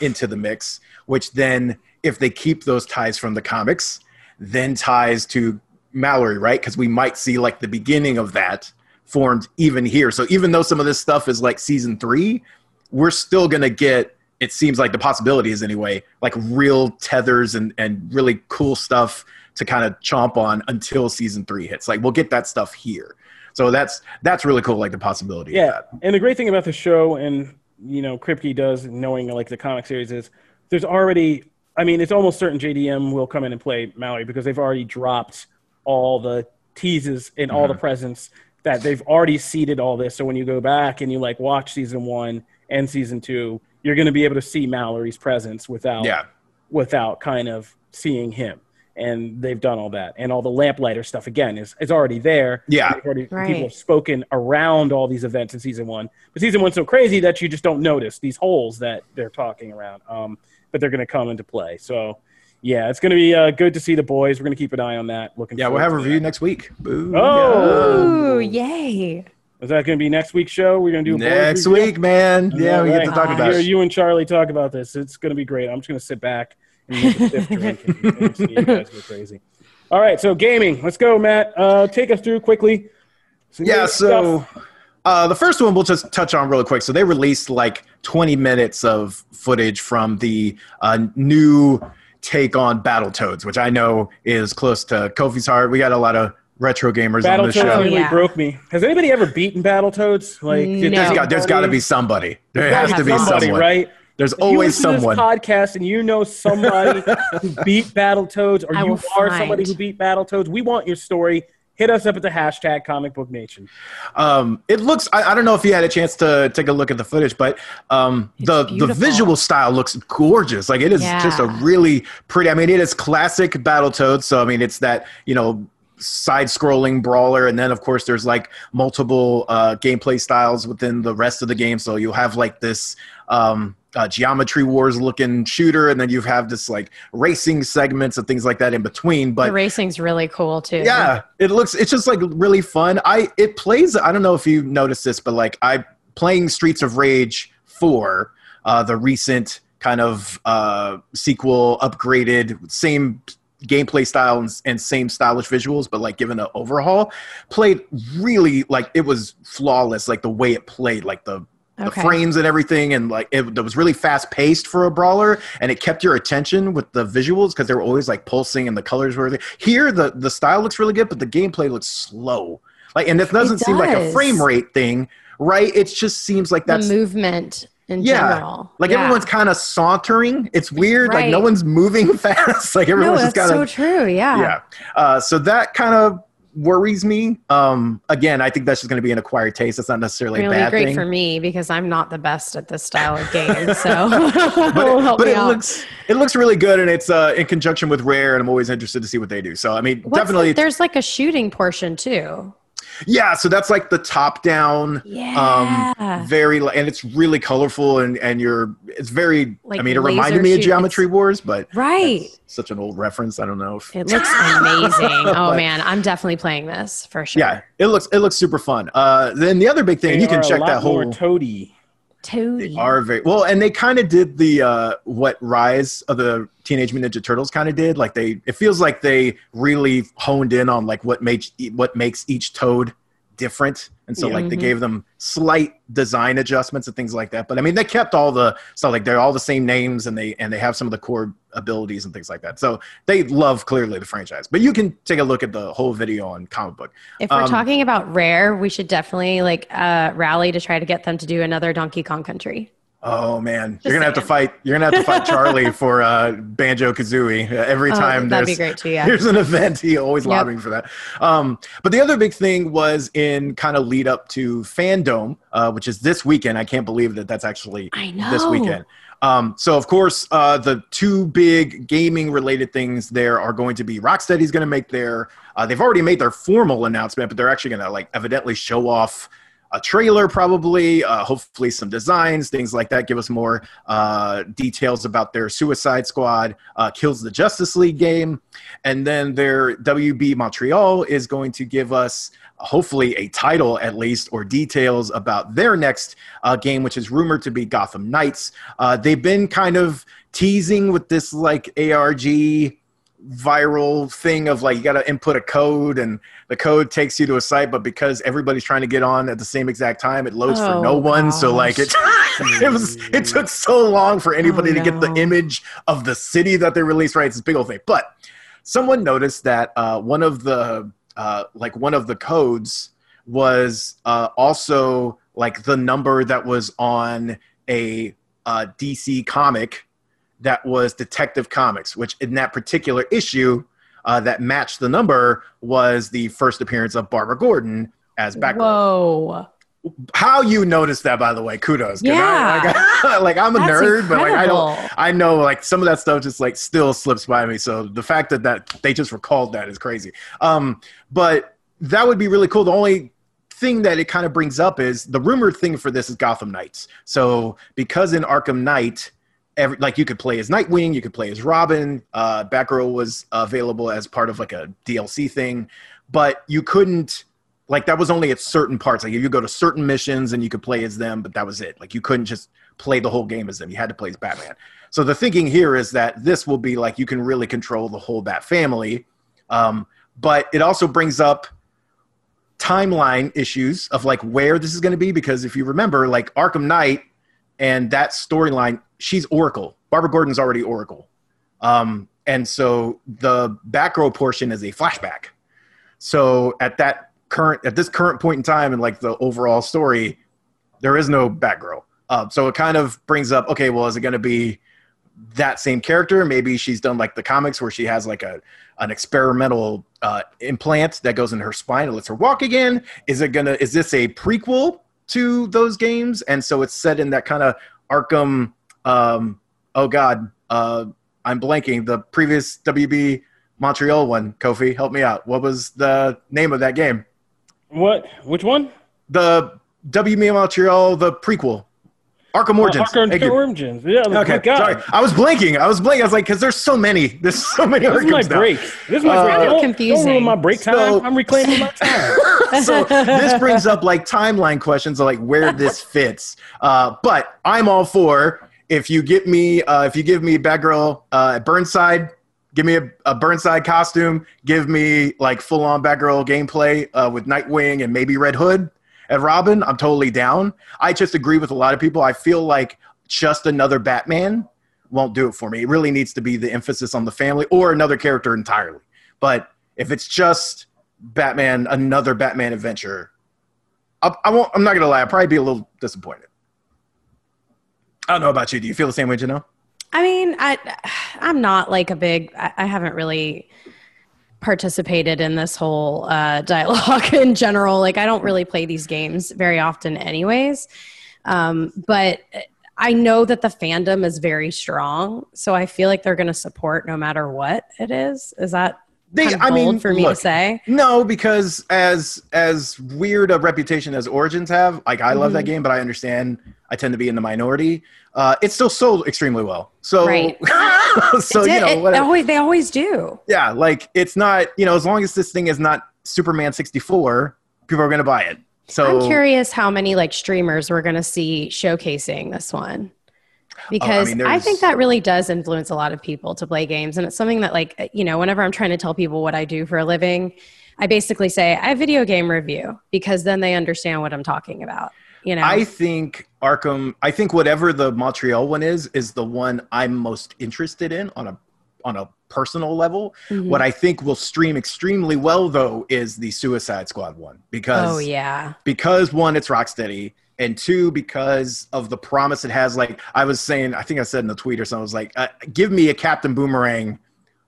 into the mix which then if they keep those ties from the comics then ties to mallory right? Because we might see like the beginning of that formed even here. So even though some of this stuff is like season three we're still gonna get it seems like the possibility is anyway like real tethers and and really cool stuff to kind of chomp on until season three hits. Like we'll get that stuff here. So that's that's really cool like the possibility yeah. And the great thing about the show, and you know, Kripke does knowing like the comic series is there's already. I mean, it's almost certain JDM will come in and play Mallory because they've already dropped all the teases and all the presents that they've already seeded all this. So when you go back and you like watch season one and season two, you're going to be able to see Mallory's presence without yeah without kind of seeing him. And they've done all that, and all the lamplighter stuff again is, is already there. Yeah. Already, Right. people have spoken around all these events in season one, but season one's so crazy that you just don't notice these holes that they're talking around. Um, but they're going to come into play. So, yeah, it's going to be uh, good to see the boys. We're going to keep an eye on that. Looking. yeah we'll have a review that. next week Boo. Oh! Ooh, yay. Is that going to be next week's show? We're going to do a next week man yeah we get to talk about hear it you and Charlie talk about this. It's going to be great. I'm just going to sit back and make a stiff drink and, and see you guys go crazy. All right, so gaming. Let's go, Matt. Uh, take us through quickly. some yeah so stuff. Uh, the first one we'll just touch on really quick so they released like 20 minutes of footage from the uh, new take on Battletoads, which I know is close to Kofi's heart. We got a lot of retro gamers on this Battletoads show. really Yeah. broke me. Has anybody ever beaten Battletoads? Like, No. There's doesn't got, there's got to be somebody. There has to be somebody, someone. right? There's If you always listen to someone. this podcast and you know somebody who beat Battletoads or I you will are somebody who beat Battletoads, we want your story. Hit us up at the hashtag Comic Book Nation. Um, it looks. I, I don't know if you had a chance to take a look at the footage, but um, the the visual style looks gorgeous. Like it is just a really pretty. I mean, it is classic battle Battletoads. So I mean, it's that you know side-scrolling brawler, and then of course there's like multiple uh, gameplay styles within the rest of the game. So you'll have like this. Um, uh, geometry wars looking shooter and then you have this like racing segments and things like that in between but the racing's really cool too. yeah, it looks. It's just like really fun. I it plays. I don't know if you noticed this, but like I playing Streets of Rage four, uh, the recent kind of uh, sequel, upgraded, same gameplay style and, and same stylish visuals, but like given an overhaul, played really like it was flawless. Like the way it played, like the the Okay. frames and everything and like it, it was really fast paced for a brawler and it kept your attention with the visuals because they were always like pulsing and the colors were there. here the the style looks really good but the gameplay looks slow like and it doesn't seem like a frame rate thing right it just seems like The that's movement in yeah general. like Yeah. everyone's kind of sauntering it's weird like no one's moving fast like No, everyone's that's just kind so true. Yeah. yeah uh, so that kind of worries me um again i think that's just going to be an acquired taste that's not necessarily a bad great thing for me because I'm not the best at this style of game. So but, it, but it looks it looks really good and it's uh, in conjunction with rare and i'm always interested to see what they do so i mean What's definitely the- there's like a shooting portion too. Yeah so that's like the top down Yeah. um very and it's really colorful and and you're it's very i mean it laser reminded me of shoot- geometry wars but Right. such an old reference i don't know if It looks amazing. oh But- man, I'm definitely playing this for sure. yeah it looks it looks super fun uh then the other big thing and you can check lot that whole toady. Toady. are very well and they kind of did the uh what rise of the teenage mutant ninja turtles kind of did like they it feels like they really honed in on like what makes what makes each toad different and so Yeah. like they Mhm. gave them slight design adjustments and things like that but i mean they kept all the so like they're all the same names and they and they have some of the core abilities and things like that so they love clearly the franchise but you can take a look at the whole video on comic book If we're Um, talking about rare, we should definitely like uh, rally to try to get them to do another Donkey Kong Country. Oh man, Just you're gonna have to fight. You're gonna have to fight Charlie for uh, Banjo Kazooie uh, every Oh, time that'd be great too, yeah. there's an event. He always Yep. lobbying for that. Um, but the other big thing was in kind of lead up to FanDome, uh, which is this weekend. I can't believe that that's actually this weekend. Um, so of course, uh, the two big gaming related things there are going to be Rocksteady's going to make their. Uh, they've already made their formal announcement, but they're actually going to like evidently show off a trailer, probably, uh, hopefully some designs, things like that. Give us more uh, details about their Suicide Squad uh, Kills the Justice League game, and then their WB Montreal is going to give us hopefully a title at least or details about their next uh, game, which is rumored to be Gotham Knights. Uh, they've been kind of teasing with this like ARG viral thing of like you got to input a code and the code takes you to a site but because everybody's trying to get on at the same exact time it loads for Oh, no one. So like it it was it took so long for anybody Oh, to get the image of the city that they released right? It's this big old thing. But someone noticed that uh, one of the uh, like one of the codes was uh, also like the number that was on a uh, DC comic that was Detective Comics, which in that particular issue uh, that matched the number was the first appearance of Barbara Gordon as Batgirl. Whoa. How you noticed that, by the way, kudos. 'cause I- Yeah. like, like, I'm a That's nerd, but like I don't. I know like some of that stuff just like still slips by me. So the fact that that they just recalled that is crazy. Um, but that would be really cool. The only thing that it kind of brings up is the rumored thing for this is Gotham Knights. So because in Arkham Knight, every, like you could play as Nightwing, you could play as Robin. Uh, Batgirl was available as part of like a DLC thing, but you couldn't like that was only at certain parts. Like you go to certain missions and you could play as them, but that was it. Like you couldn't just play the whole game as them. You had to play as Batman. So the thinking here is that this will be like you can really control the whole Bat family, um, but it also brings up timeline issues of like where this is going to be because if you remember, like Arkham Knight and that storyline, she's Oracle. Barbara Gordon's already Oracle, um, and so the Batgirl portion is a flashback. So at that current at this current point in time and like the overall story, there is no Batgirl. Uh, so it kind of brings up, okay, well, is it going to be that same character? Maybe she's done like the comics where she has like a an experimental uh, implant that goes in her spine and lets her walk again. Is it gonna? Is this a prequel to those games? And so it's set in that kind of Arkham. Um, oh God, uh, I'm blanking. The previous WB Montreal one. Kofi, help me out. What was the name of that game? What? Which one? The WB Montreal, the prequel. Arkham Origins. Uh, Arkham Origins. Yeah. Okay. God. Sorry, I was blanking. I was blanking. I was like, because there's so many. There's so many. This is my Arkhams now. break. This is my Uh, break. Don't, confusing. don't ruin my break time. So- I'm reclaiming my time. so this brings up like timeline questions of like where this fits. Uh, but I'm all for if you get me uh, if you give me Batgirl uh, at Burnside, give me a, a Burnside costume, give me like full on Batgirl gameplay uh, with Nightwing and maybe Red Hood at Robin. I'm totally down. I just agree with a lot of people. I feel like just another Batman won't do it for me. It really needs to be the emphasis on the family or another character entirely. But if it's just Batman, another Batman adventure, I, I won't. I'm not gonna lie. I'll probably be a little disappointed. I don't know about you. Do you feel the same way, Janelle? I mean, I I'm not like a big. I, I haven't really participated in this whole uh, dialogue in general. Like, I don't really play these games very often, anyways. Um, but I know that the fandom is very strong, so I feel like they're going to support no matter what it is. Is that They- kind of I mean, for me look, to say? No, because as as weird a reputation as Origins have, like I love that game, but I understand I tend to be in the minority. Uh, it still sold extremely well. So, Right. so you know, it always, they always do. yeah, like it's not you know as long as this thing is not Superman 64, people are gonna buy it. So I'm curious how many like streamers we're going to see showcasing this one. Because I, Oh, there's- think that really does influence a lot of people to play games. And it's something that, like, you know, whenever I'm trying to tell people what I do for a living, I basically say, I video game review because then they understand what I'm talking about. You know, I think Arkham. I think whatever the Montreal one is is the one I'm most interested in on a on a personal level. Mhm. What I think will stream extremely well though is the Suicide Squad one because oh, yeah. because one it's Rocksteady and two because of the promise it has. Like I was saying, I think I said in the tweet or something. I was like, uh, give me a Captain Boomerang.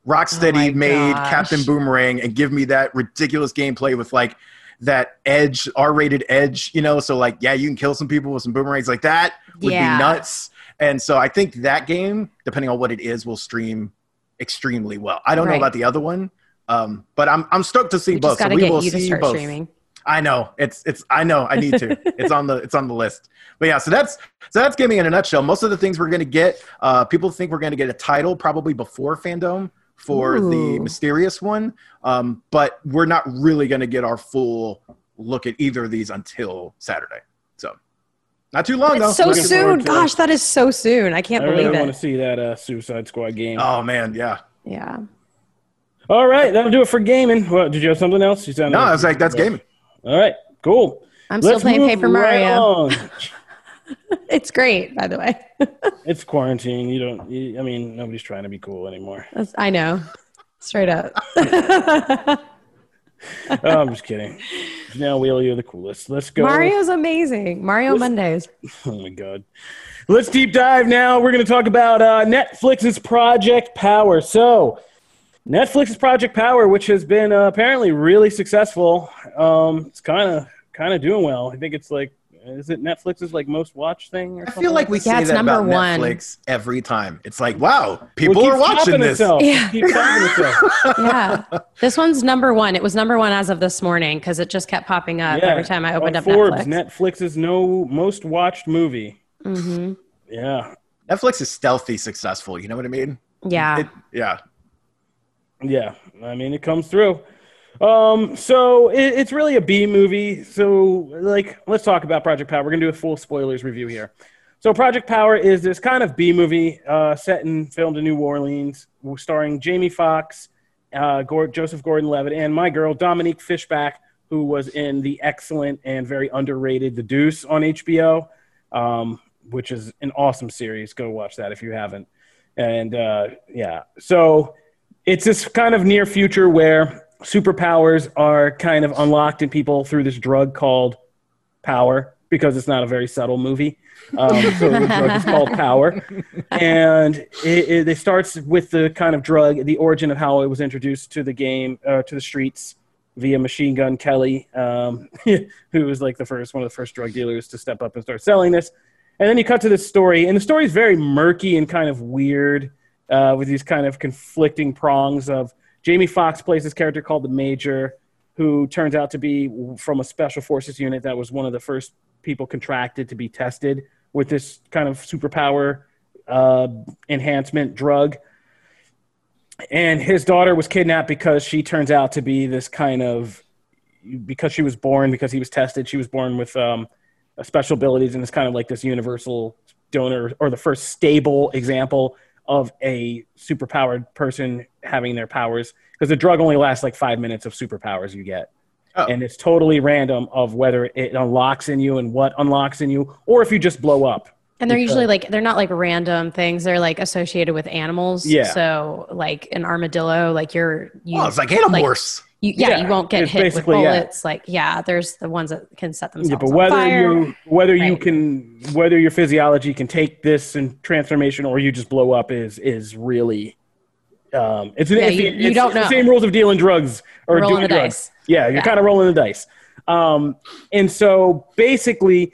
Rocksteady Oh made gosh. Captain Boomerang and give me that ridiculous gameplay with like that edge r-rated edge you know so like yeah you can kill some people with some boomerangs like that would Yeah. be nuts and so i think that game depending on what it is will stream extremely well i don't know about the other one um, but i'm i'm stoked to see We both so we will see both streaming. I know it's it's i know i need to it's on the it's on the list but yeah so that's so that's gaming in a nutshell most of the things we're going to get uh, people think we're going to get a title probably before FanDome for the mysterious one um, but we're not really going to get our full look at either of these until saturday so not too long though so Looking soon. to it. Gosh, that is so soon. I can't believe it. I want to see that uh, Suicide Squad game. oh man yeah Yeah. All right, that'll do it for gaming. Well, did you have something else? You sounded no i was like that's gaming All right, cool. I'm still Let's playing Paper Mario. on. It's great, by the way. it's quarantine. You don't. You, I mean, nobody's trying to be cool anymore. That's, I know. Straight up. Oh, I'm just kidding. Now, Wheel, you're the coolest. Let's go. Mario's amazing. Mario Mondays. Oh my god. Let's deep dive now. We're going to talk about uh, Netflix's Project Power. So, Netflix's Project Power, which has been uh, apparently really successful, um, it's kind of kind of doing well. I think it's like, is it Netflix's like most watched thing? Or i feel like we Yeah, say it's that number about one. netflix every time it's like wow Well, people are watching this Itself. Yeah. It keeps topping itself. Yeah. this one's number one. It was number one as of this morning because it just kept popping up Yeah. every time I opened On up Forbes, Netflix. Netflix's no most watched movie. hmm Yeah, netflix is stealthy successful you know what i mean Yeah. It- yeah yeah. I mean, it comes through. Um, so it, it's really a B movie. So like, let's talk about Project Power. We're gonna do a full spoilers review here. So Project Power is this kind of B movie uh, set and filmed in New Orleans, starring Jamie Foxx, uh, Joseph Gordon-Levitt, and my girl Dominique Fishback, who was in the excellent and very underrated The Deuce on HBO, um, which is an awesome series. Go watch that if you haven't. And uh, yeah, so it's this kind of near future where superpowers are kind of unlocked in people through this drug called power because it's not a very subtle movie. Um, so the drug is called Power, and it, it, it, starts with the kind of drug, the origin of how it was introduced to the game, uh, to the streets via Machine Gun Kelly, um, who was like the first one of the first drug dealers to step up and start selling this. And then you cut to this story, and the story is very murky and kind of weird, uh, with these kind of conflicting prongs of Jamie Foxx plays this character called the Major, who turns out to be from a special forces unit that was one of the first people contracted to be tested with this kind of superpower uh, enhancement drug. And his daughter was kidnapped because she turns out to be this kind of because she was born because he was tested. She was born with um, special abilities and it's kind of like this universal donor or the first stable example of a superpowered person having their powers because the drug only lasts like five minutes of superpowers you get. Oh. And it's totally random of whether it unlocks in you and what unlocks in you, or if you just blow up. And they're usually like they're not like random things. They're like associated with animals. Yeah. So like an armadillo, like you're you. Oh, it's like Animorphs. Like, you, yeah, yeah, you won't get hit with bullets. Yeah. Like, yeah, there's the ones that can set themselves. Yeah, but whether fire. you whether right. you can whether your physiology can take this and transformation or you just blow up is is really um, it's, yeah, you, you it's, don't know. the same rules of dealing drugs or rolling doing drugs. Dice. Yeah, you're kind of rolling the dice. Um, and so basically,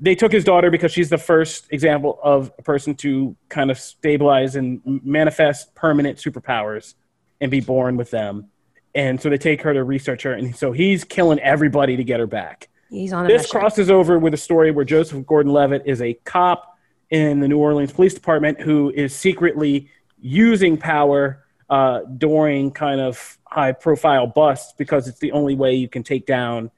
they took his daughter because she's the first example of a person to kind of stabilize and manifest permanent superpowers and be born with them and so they take her to research her, and so he's killing everybody to get her back. He's on. this crosses over with a story where Joseph Gordon-Levitt is a cop in the New Orleans Police Department who is secretly using power uh, during kind of high-profile busts because it's the only way you can take down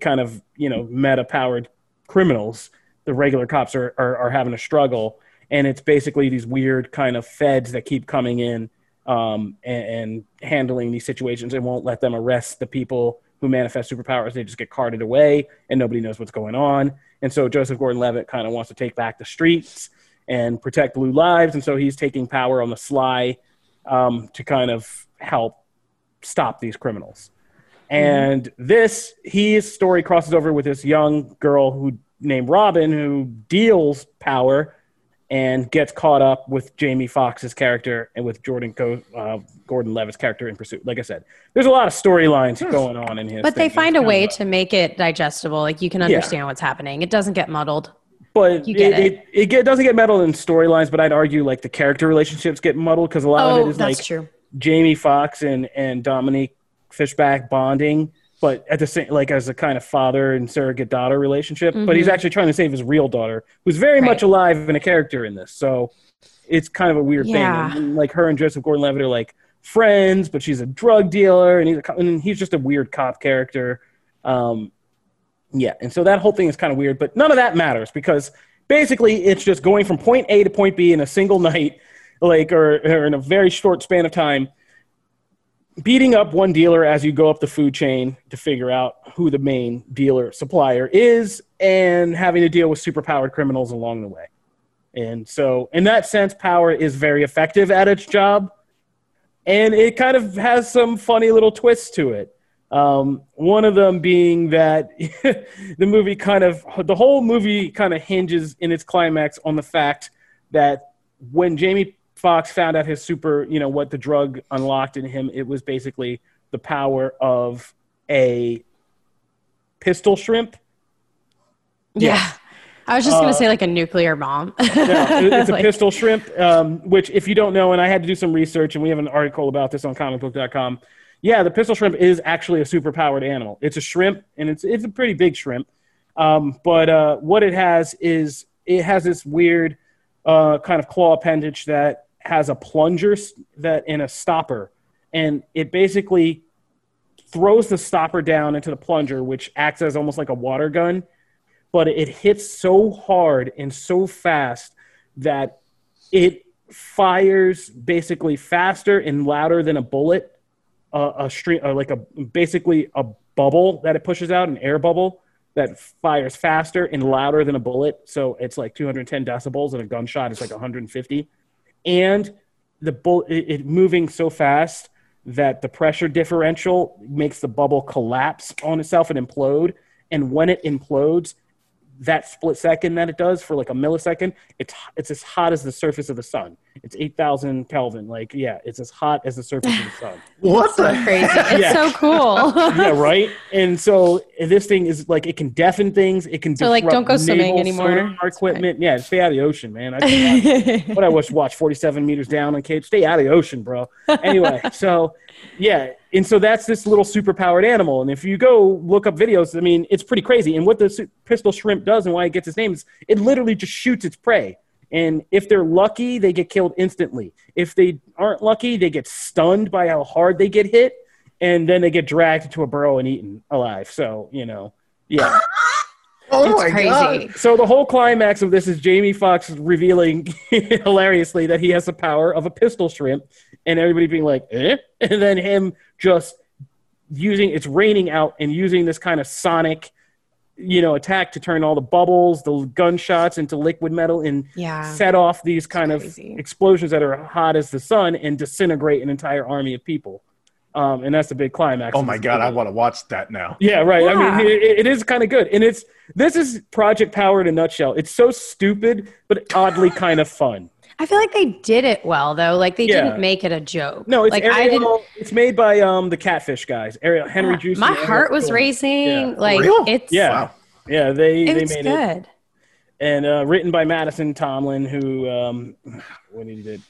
kind of you know meta-powered criminals. The regular cops are, are, are having a struggle, and it's basically these weird kind of feds that keep coming in um, and, and, handling these situations and won't let them arrest the people who manifest superpowers. They just get carted away and nobody knows what's going on. And so Joseph Gordon Levitt kind of wants to take back the streets and protect blue lives. And so he's taking power on the sly um, to kind of help stop these criminals. And this, his story crosses over with this young girl who named Robin who deals power and gets caught up with Jamie Foxx's character and with Jordan Co- uh, Gordon Levitt's character in pursuit. Like I said, there's a lot of storylines hmm. going on in his. But they find a way to make it digestible. Like you can understand yeah. what's happening. It doesn't get muddled. But you get it, it. It, it doesn't get muddled in storylines. But I'd argue like the character relationships get muddled because a lot oh, of it is like true. Jamie Foxx and and Dominique Fishback bonding but at the same like as a kind of father and surrogate daughter relationship mm-hmm. but he's mm-hmm. actually trying to save his real daughter who's very right. much alive and a character in this so it's kind of a weird yeah. thing and, like her and joseph gordon-levitt are like friends but she's a drug dealer and he's a, and he's just a weird cop character um, yeah and so that whole thing is kind of weird but none of that matters because basically it's just going from point a to point b in a single night like or, or in a very short span of time beating up one dealer as you go up the food chain to figure out who the main dealer supplier is and having to deal with superpowered criminals along the way. And so, in that sense, Power is very effective at its job. And it kind of has some funny little twists to it. Um, one of them being that the movie kind of, the whole movie kind of hinges in its climax on the fact that when Jamie Foxx found out his super, you know, what the drug unlocked in him, it was basically the power of a pistol shrimp. Yeah. yeah. I was just going to uh, say like a nuclear bomb. yeah, it's a like, pistol shrimp, um, which if you don't know, and I had to do some research and we have an article about this on comicbook.com. Yeah, the pistol shrimp is actually a super powered animal. It's a shrimp and it's, it's a pretty big shrimp. Um, but uh, what it has is it has this weird uh, kind of claw appendage that has a plunger that in a stopper, and it basically throws the stopper down into the plunger, which acts as almost like a water gun. But it hits so hard and so fast that it fires basically faster and louder than a bullet. Uh, a stream, uh, like a basically a bubble that it pushes out, an air bubble that fires faster and louder than a bullet. So it's like 210 decibels, and a gunshot is like 150 and the bull it, it moving so fast that the pressure differential makes the bubble collapse on itself and implode. And when it implodes, that split second that it does for like a millisecond, it's it's as hot as the surface of the sun. It's eight thousand Kelvin. Like, yeah, it's as hot as the surface of the sun. What So the crazy. It's Yeah. so cool. yeah, right. And so this thing is like it can deafen things. It can So, like, don't go swimming anymore. sonar That's equipment. Yeah, stay out of the ocean, man. I just what I watch watch forty seven meters down Uncaged. Stay out of the ocean, bro. Anyway, so yeah, and so that's this little superpowered animal. And if you go look up videos, I mean, it's pretty crazy. And what the pistol shrimp does and why it gets its name is it literally just shoots its prey. And if they're lucky, they get killed instantly. If they aren't lucky, they get stunned by how hard they get hit, and then they get dragged into a burrow and eaten alive. So you know, yeah. Oh it's my crazy. god! So the whole climax of this is Jamie Fox revealing hilariously that he has the power of a pistol shrimp, and everybody being like, "Eh?" and then him just using it's raining out and using this kind of sonic, you know, attack to turn all the bubbles, the gunshots into liquid metal, and Yeah. set off these kind of crazy. explosions that are hot as the sun and disintegrate an entire army of people. Um, and that's the big climax. Oh my this god! I want to watch that now. Yeah, right. I mean, it, it is kind of good, and it's this is Project Power in a nutshell. It's so stupid, but oddly kind of fun. I feel like they did it well though. Like they Yeah. didn't make it a joke. No, it's like Ariel, I didn't. It's made by um the Catfish guys, Ariel Henry Joost. My heart was Cohen. racing. Yeah. Like Real? it's Yeah, Wow. yeah. They it they was made it, good. and uh, written by Mattson Tomlin, who um, what did he did,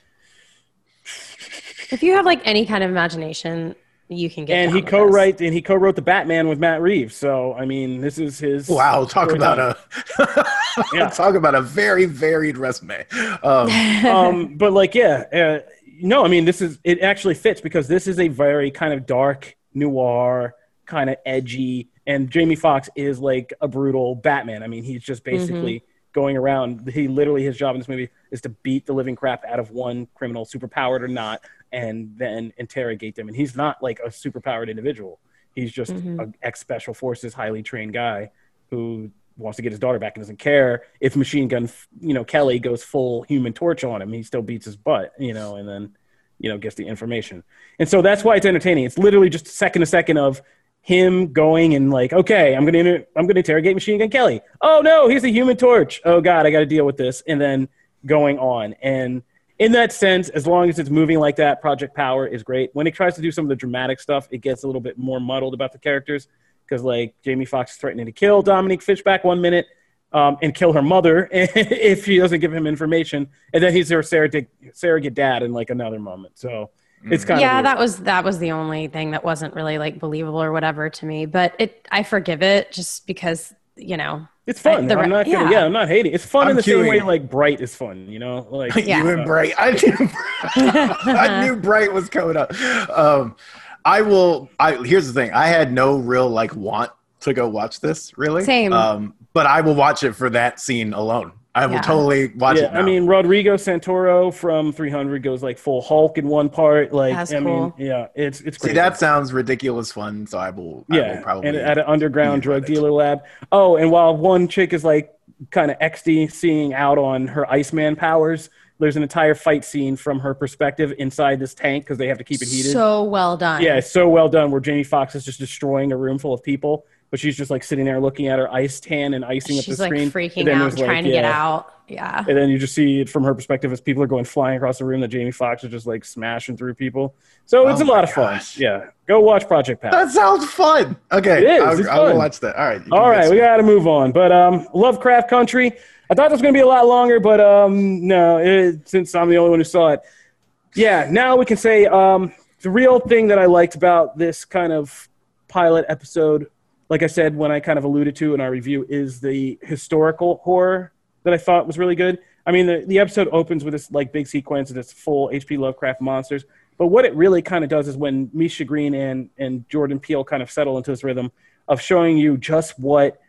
If you have like any kind of imagination, you can get. and down he with co-wrote and he co-wrote the Batman with Matt Reeves. So I mean, this is his. Wow! Talk about a Yeah. talk about a very varied resume. Um, um, but like, yeah, uh, no, I mean, this is it actually fits because this is a very kind of dark noir, kind of edgy, and Jamie Foxx is like a brutal Batman. I mean, he's just basically going around. He literally his job in this movie is to beat the living crap out of one criminal, superpowered or not, and then interrogate them. And he's not like a superpowered individual. He's just mm-hmm. an ex special forces, highly trained guy who wants to get his daughter back and doesn't care if machine gun you know kelly goes full human torch on him. He still beats his butt you know and then you know gets the information. And so that's why it's entertaining. It's literally just second to second of him going and like okay i'm gonna inter- i'm gonna interrogate machine gun kelly. Oh no he's a human torch. Oh god i gotta deal with this. And then going on. And in that sense as long as it's moving like that project power is great when it tries to do some of the dramatic stuff it gets a little bit more muddled about the characters because like Jamie Foxx is threatening to kill Dominique Fishback one minute um, and kill her mother if she doesn't give him information, and then he's her surrogate, surrogate dad in like another moment. So it's kind yeah, of yeah. that was that was the only thing that wasn't really like believable or whatever to me. But it, I forgive it just because you know. It's fun. I- the I'm re- not gonna, yeah. yeah. I'm not hating. It's fun I'm in the same way like Bright is fun. You know, like Yeah. You and Bright. I knew, I knew Bright was coming up. Um, I will. I here's the thing. I had no real like want to go watch this really. Same. Um, but I will watch it for that scene alone. I will Yeah. totally watch yeah, it. Now. I mean, Rodrigo Santoro from 300 goes like full Hulk in one part. Like, That's I cool. mean, yeah, it's it's see that sounds ridiculous fun. So I will. I yeah, will probably and at an underground drug dealer lab. Oh, and while one chick is like kind of XD seeing out on her Iceman powers, there's an entire fight scene from her perspective inside this tank because they have to keep it heated. So well done. yeah, so well done. Where Jamie Foxx is just destroying a room full of people, but she's just like sitting there looking at her ice tan and icing up the like screen. And freaking out, there's, like, trying to get out. Yeah. And then you just see it from her perspective as people are going flying across the room that Jamie Foxx is just like smashing through people. So it's Oh a lot my of fun. Yeah, go watch Project Power. That sounds fun. Okay, It is, I'll- it's I will watch that. All right. All right. we got to move on. But um, Lovecraft Country. I thought it was going to be a lot longer, but um, no, it, since I'm the only one who saw it, yeah. Now we can say um, the real thing that I liked about this kind of pilot episode, like I said when I kind of alluded to in our review, is the historical horror that I thought was really good. I mean, the, the episode opens with this like big sequence of this full H.P. Lovecraft monsters. But what it really kind of does is when Misha Green and, and Jordan Peele kind of settle into this rhythm of showing you just what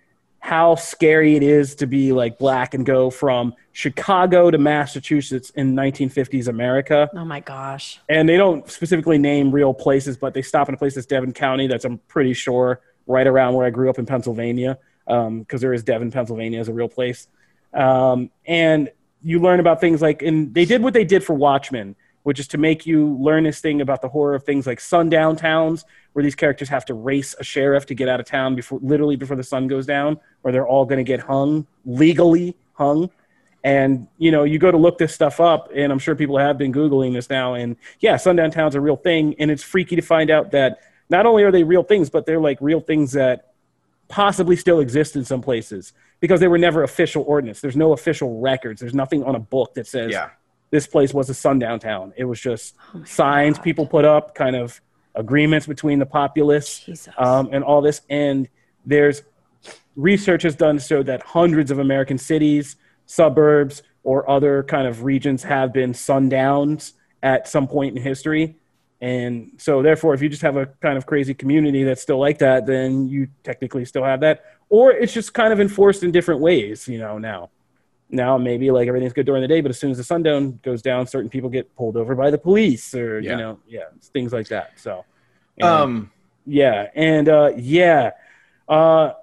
how scary it is to be like black and go from Chicago to Massachusetts in 1950s America. Oh my gosh. And they don't specifically name real places, but they stop in a place that's Devon County. That's I'm pretty sure right around where I grew up in Pennsylvania, because there is Devon, Pennsylvania, as a real place. Um, and you learn about things like, and they did what they did for Watchmen, which is to make you learn this thing about the horror of things like sundown towns, where these characters have to race a sheriff to get out of town before, literally before the sun goes down, or they're all going to get hung legally hung. And you know, you go to look this stuff up, and I'm sure people have been googling this now. And yeah, sundown town's are a real thing, and it's freaky to find out that not only are they real things, but they're like real things that possibly still exist in some places because they were never official ordinance. There's no official records. There's nothing on a book that says Yeah. this place was a sundown town. It was just signs people put up, kind of agreements between the populace, um, and all this. And there's research has done so that hundreds of American cities, suburbs, or other kind of regions have been sundowns at some point in history. And so, therefore, if you just have a kind of crazy community that's still like that, then you technically still have that. Or it's just kind of enforced in different ways, you know, now. Now, maybe like everything's good during the day, but as soon as the sundown goes down, certain people get pulled over by the police or, Yeah. you know, yeah, things like that. So, and- Um, yeah, and uh, yeah, uh,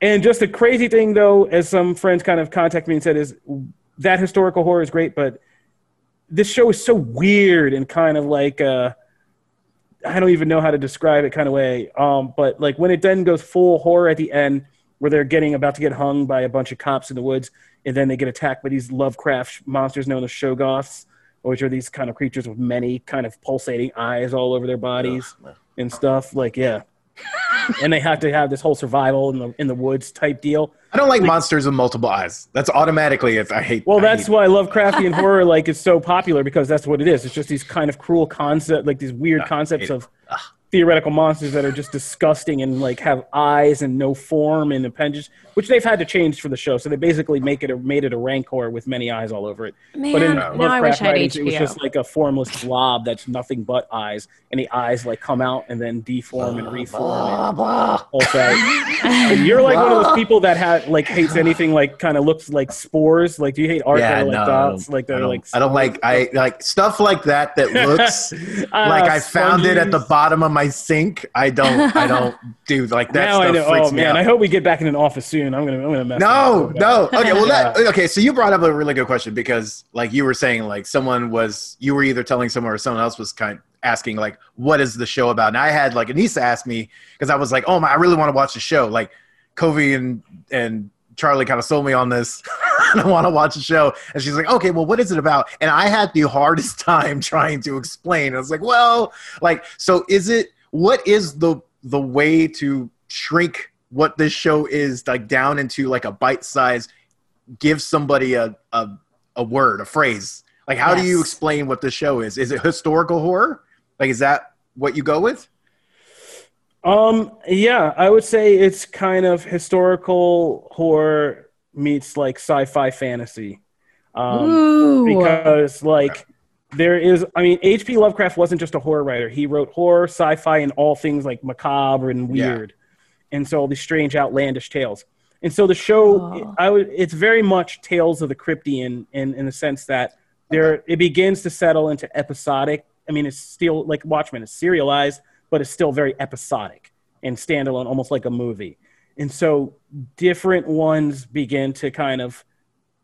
and just a crazy thing though, as some friends kind of contacted me and said, is that historical horror is great, but this show is so weird and kind of like uh, I don't even know how to describe it kind of way. Um, but like when it then goes full horror at the end, where they're getting about to get hung by a bunch of cops in the woods, and then they get attacked by these Lovecraft monsters known as Shoggoths, which are these kind of creatures with many kind of pulsating eyes all over their bodies and stuff. Like, yeah. and they have to have this whole survival in the in the woods type deal. I don't like monsters with multiple eyes. That's automatically if I hate. Well, I that's hate- why Lovecraftian horror like is so popular because that's what it is. It's just these kind of cruel concept, like these weird Ah, concepts of theoretical monsters that are just disgusting and like have eyes and no form and appendages, which they've had to change for the show. So they basically make it a, made it a rancor with many eyes all over it. Man, but in now I Lovecraft wish I had writings, it was just like a formless blob that's nothing but eyes, and the eyes like come out and then deform and reform. And okay. And you're like one of those people that had like hates anything like kind of looks like spores. Like, do you hate art Yeah, that are like no, dots? I Like don't, they're like I don't like I like stuff like that that looks Ah, like I found it at the bottom of my sink. I don't I don't do like that now stuff oh, I know. Oh man, out. I hope we get back in an office soon. I'm gonna, I'm gonna mess. No, with no. Okay, well, that, okay. So you brought up a really good question because, like, you were saying, like, someone was you were either telling someone or someone else was kind of asking, like, what is the show about? And I had like Anissa ask me because I was like, oh my, I really want to watch the show. Like, Kofi and and Charlie kind of sold me on this. I want to watch the show. And she's like, okay, well, what is it about? And I had the hardest time trying to explain. I was like, well, like, so is it? What is the the way to shrink what this show is like down into like a bite size? Give somebody a a a word, a phrase. Like, how do you explain what this show is? Is it historical horror? Like, is that what you go with? Um, yeah, I would say it's kind of historical horror meets like sci-fi fantasy. Um, Ooh. because like there is i mean hp lovecraft wasn't just a horror writer he wrote horror sci-fi and all things like macabre and Yeah. weird and so all these strange outlandish tales and so the show Oh. i would it's very much tales of the cryptian in in the sense that there it begins to settle into episodic i mean it's still like watchmen is serialized but it's still very episodic and standalone almost like a movie and so different ones begin to kind of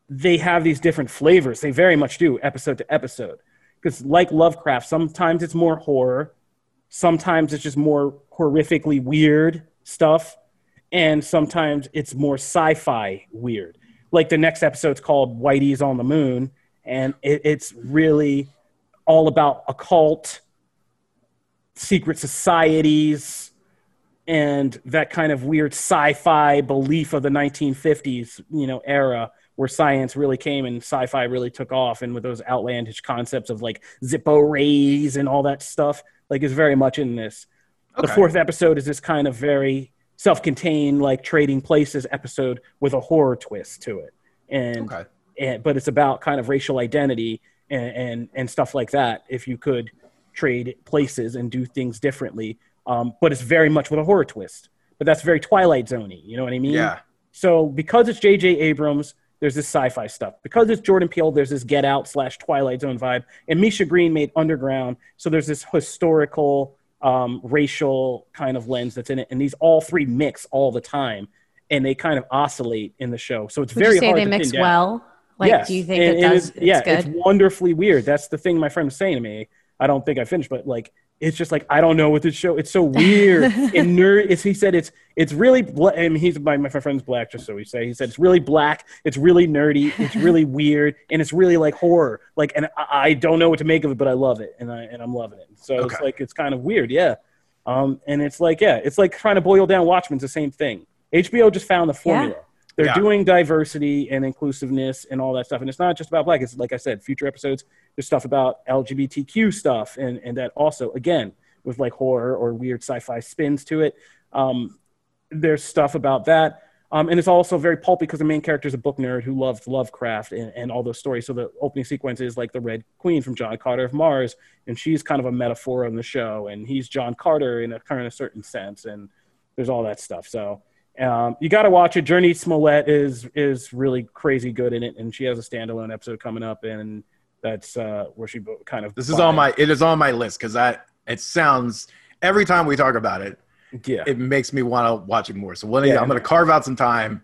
they have these different flavors. They very much do, episode to episode. Because, like Lovecraft, sometimes it's more horror, sometimes it's just more horrifically weird stuff, and sometimes it's more sci fi weird. Like the next episode's called Whitey's on the Moon, and it, it's really all about occult, secret societies, and that kind of weird sci-fi belief of the 1950s, you know, era where science really came and sci-fi really took off, and with those outlandish concepts of like Zippo rays and all that stuff, like is very much in this. The fourth episode is this kind of very self-contained, like trading places episode with a horror twist to it, and Okay. and but it's about kind of racial identity and, and and stuff like that. If you could trade places and do things differently, um, but it's very much with a horror twist. But that's very Twilight Zoney. You know what I mean? Yeah. So because it's J.J. Abrams, there's this sci-fi stuff. Because it's Jordan Peele, there's this Get Out slash Twilight Zone vibe. And Misha Green made Underground, so there's this historical, um, racial kind of lens that's in it. And these all three mix all the time, and they kind of oscillate in the show. So it's Would very you say hard they to mix well? Like, yes. do you think And- it does? It's, It's yeah, good. it's wonderfully weird. That's the thing my friend was saying to me. I don't think I finished, but like it's just like I don't know what this show. It's so weird and nerd. It's, he said it's it's really. Bla- I mean, he's my my friend's black, just so we say. He said it's really black. It's really nerdy. It's really weird, and it's really like horror. Like, and I, I don't know what to make of it, but I love it, and I and I'm loving it. So it's like it's kind of weird, yeah. Um, and it's like yeah, it's like trying to boil down Watchmen's the same thing. HBO just found the formula. They're Yeah. doing diversity and inclusiveness and all that stuff. And it's not just about black. It's like I said, future episodes, there's stuff about LGBTQ stuff. And, and that also, again, with like horror or weird sci-fi spins to it. Um, there's stuff about that. Um, and it's also very pulpy because the main character is a book nerd who loves Lovecraft and, and all those stories. So the opening sequence is like the Red Queen from John Carter of Mars, and she's kind of a metaphor on the show, and he's John Carter in a kind of certain sense, and there's all that stuff. So um, you got to watch it. Jurnee Smollett is is really crazy good in it, and she has a standalone episode coming up, and that's uh, where she kind of This is on my it is on my list because I it sounds every time we talk about it, yeah. it makes me want to watch it more. So one of Yeah, I'm gonna carve out some time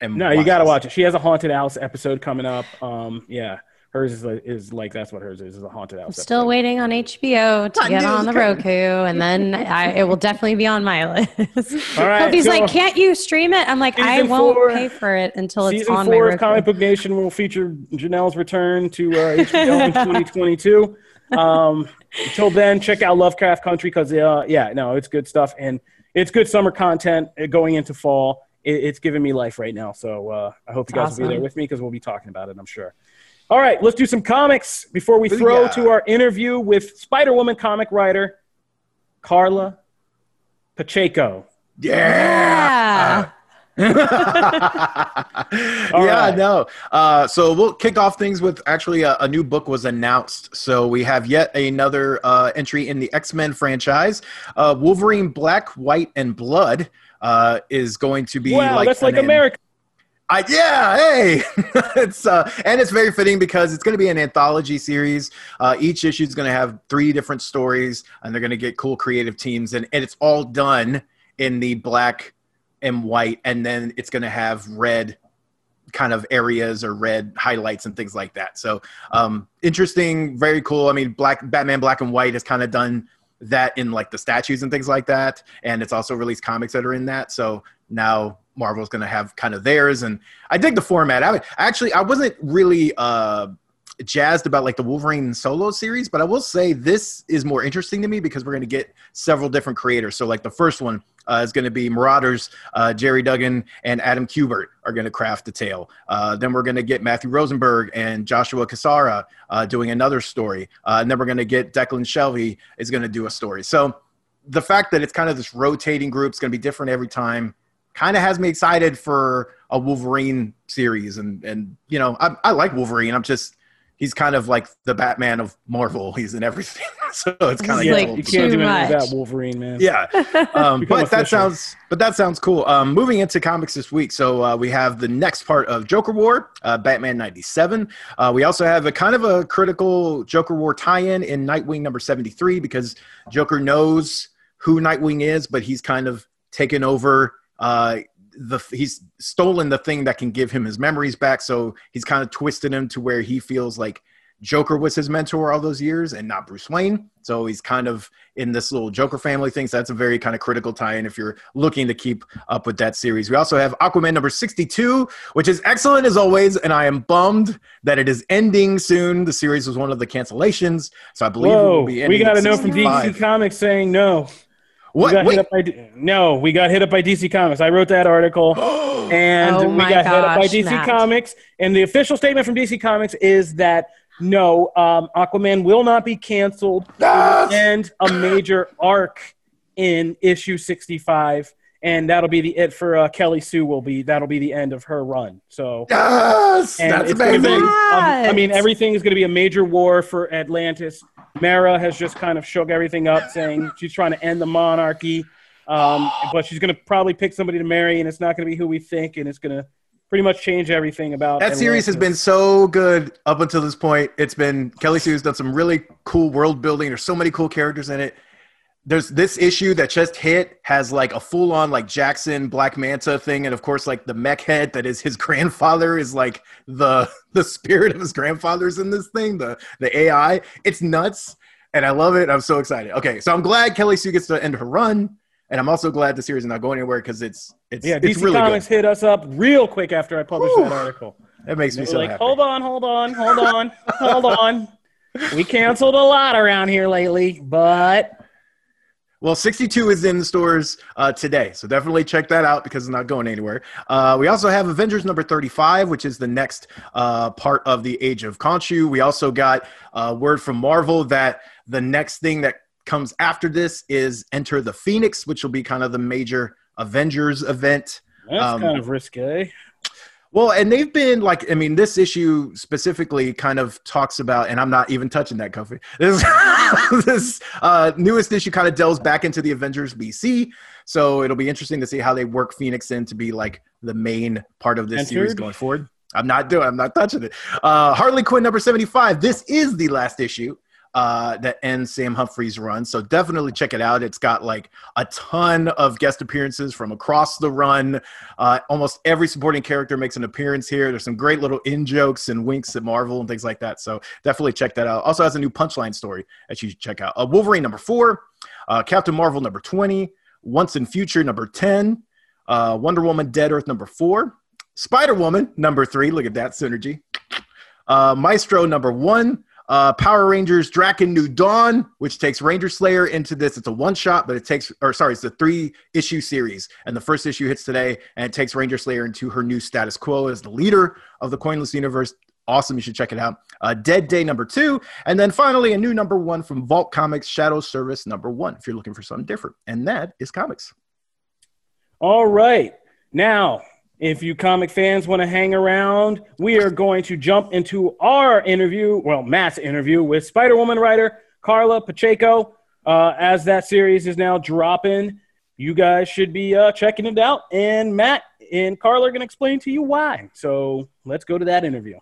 and No, you got to watch it. She has a haunted house episode coming up. Um, yeah, hers is like, is like that's what hers is is a haunted house. I'm still episode. waiting on HBO to I get on the coming. Roku, and then I, it will definitely be on my list. All right, Kofi's so- like, "Can't you stream it?" I'm like, "I won't four- pay for it until it's Season on my four of Roku." Comic Book Nation will feature Janelle's return to uh, HBO in 2022. Um, until then, check out Lovecraft Country because uh, yeah, no, it's good stuff and it's good summer content uh, going into fall. It, it's giving me life right now, so uh, I hope you guys will be there with me because we'll be talking about it. I'm sure. All right, let's do some comics before we throw got? to our interview with Spider Woman comic writer Karla Pacheco. Yeah. yeah, right. no. Uh, so we'll kick off things with actually a, a new book was announced. So we have yet another uh, entry in the X Men franchise. Uh, Wolverine Black, White, and Blood uh, is going to be Wow, like that's like America. I, yeah, hey, it's uh, and it's very fitting because it's going to be an anthology series. Uh, each issue is going to have three different stories, and they're going to get cool creative teams, and, and it's all done in the black and white, and then it's going to have red kind of areas or red highlights and things like that. So um, interesting, very cool. I mean, black Batman Black and White has kind of done that in like the statues and things like that, and it's also released comics that are in that. So now Marvel's going to have kind of theirs, and I dig the format. I actually I wasn't really uh, jazzed about like the Wolverine solo series, but I will say this is more interesting to me because we're going to get several different creators. So like the first one uh, is going to be Marauders, uh, Gerry Duggan and Adam Kubert are going to craft the tale. Uh, then we're going to get Matthew Rosenberg and Joshua Cassara uh, doing another story, uh, and then we're going to get Declan Shalvey is going to do a story. So the fact that it's kind of this rotating group, it's going to be different every time, kind of has me excited for a Wolverine series. And and you know, I, I like Wolverine. I'm just he's kind of like the Batman of Marvel. He's in everything, so it's kind of He's Yeah, like you can't do anything much. without Wolverine, man. yeah. Um, Become but that sounds but that sounds cool. Um, moving into comics this week, so uh, we have the next part of Joker War, uh, Batman '97. Uh, we also have a kind of a critical Joker War tie-in in Nightwing number 73 because Joker knows who Nightwing is, but he's kind of taken over. Uh, the he's stolen the thing that can give him his memories back, so he's kind of twisted him to where he feels like Joker was his mentor all those years and not Bruce Wayne. So he's kind of in this little Joker family thing. So that's a very kind of critical tie-in if you're looking to keep up with that series. We also have Aquaman number 62, which is excellent as always, and I am bummed that it is ending soon. The series was one of the cancellations, so I believe it Whoa, will be we got a note from DC Comics saying no. We What? got hit up by no, we got hit up by DC Comics. I wrote that article, and Oh we my got hit up by DC Matt. Comics. And the official statement from DC Comics is that no, um, Aquaman will not be canceled. Yes! And a major arc in issue sixty-five, and that'll be the it for uh, Kelly Sue. Will be that'll be the end of her run. So Yes, that's it's gonna be- um, I mean, everything is going to be a major war for Atlantis. Mera has just kind of shook everything up, saying she's trying to end the monarchy, um, but she's going to probably pick somebody to marry, and it's not going to be who we think, and it's going to pretty much change everything about That series has been so good up until this point. It's been Kelly Sue's done some really cool world building. There's so many cool characters in it. There's this issue that just hit has like a full on like Jackson Black Manta thing, and of course like the mech head that is his grandfather is like the the spirit of his grandfather's in this thing, the the AI. It's nuts, and I love it. I'm so excited. Okay, so I'm glad Kelly Sue gets to end her run, and I'm also glad the series is not going anywhere because it's it's Yeah, it's DC really Comics good. hit us up real quick after I published that article. That makes me so like, happy. hold on, hold on, hold on, hold on. We canceled a lot around here lately, but Well, 62 is in the stores uh, today, so definitely check that out because it's not going anywhere. Uh, we also have Avengers number 35, which is the next uh, part of the Age of Khonshu. We also got uh, word from Marvel that the next thing that comes after this is Enter the Phoenix, which will be kind of the major Avengers event. that's Um, kind of risque. Well, and they've been like, I mean, this issue specifically kind of talks about, and I'm not even touching that, Kofi. This, this uh, newest issue kind of delves back into the Avengers BC. So it'll be interesting to see how they work Phoenix in to be like the main part of this series going forward. I'm not doing, I'm not touching it. Uh, Harley Quinn number 75. This is the last issue uh, that ends Sam Humphries' run. So definitely check it out. It's got like a ton of guest appearances from across the run. Uh, almost every supporting character makes an appearance here. There's some great little in jokes and winks at Marvel and things like that. So definitely check that out. Also has a new punchline story that you should check out. Uh, Wolverine number four, uh, Captain Marvel number 20, Once in Future number 10, uh, Wonder Woman Dead Earth number four, Spider Woman number three. Look at that synergy. Uh, Maestro number one, uh, Power Rangers Drakkon New Dawn, which takes Ranger Slayer into this. It's a one shot, but it takes, or sorry, it's a three issue series. And the first issue hits today, and it takes Ranger Slayer into her new status quo as the leader of the Coinless Universe. Awesome. You should check it out. Uh, Dead Day number two. And then finally, a new number one from Vault Comics Shadow Service number one, if you're looking for something different. And that is comics. All right. Now, if you comic fans want to hang around, we are going to jump into our interview, well, Matt's interview with Spider Woman writer Karla Pacheco. Uh, as that series is now dropping, you guys should be uh, checking it out. And Matt and Karla are going to explain to you why. So let's go to that interview.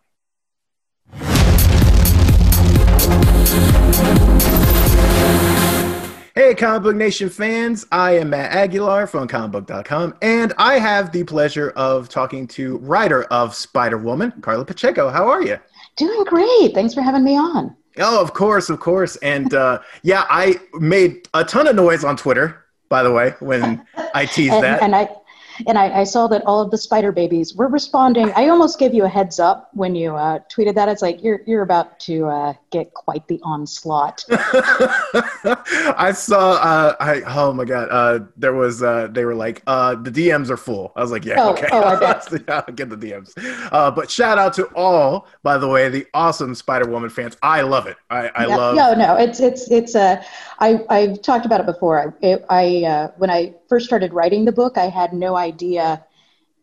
Hey, Comic Book Nation fans. I am Matt Aguilar from comicbook.com, and I have the pleasure of talking to writer of Spider Woman, Karla Pacheco. How are you? Doing great. Thanks for having me on. Oh, of course, of course. And uh, yeah, I made a ton of noise on Twitter, by the way, when I teased And, that. and I and I, I saw that all of the spider babies were responding. I almost gave you a heads up when you uh, tweeted that. It's like you're you're about to uh, get quite the onslaught. I saw. Uh, I oh my god. Uh, there was. Uh, they were like, uh, the DMs are full. I was like, yeah, Oh, okay. oh, I bet. yeah, get the DMs. Uh, but shout out to all, by the way, the awesome Spider Woman fans. I love it. I, I Yeah, love. No, no, it's it's it's uh, I I've talked about it before. I, it, I uh, when I first started writing the book, I had no idea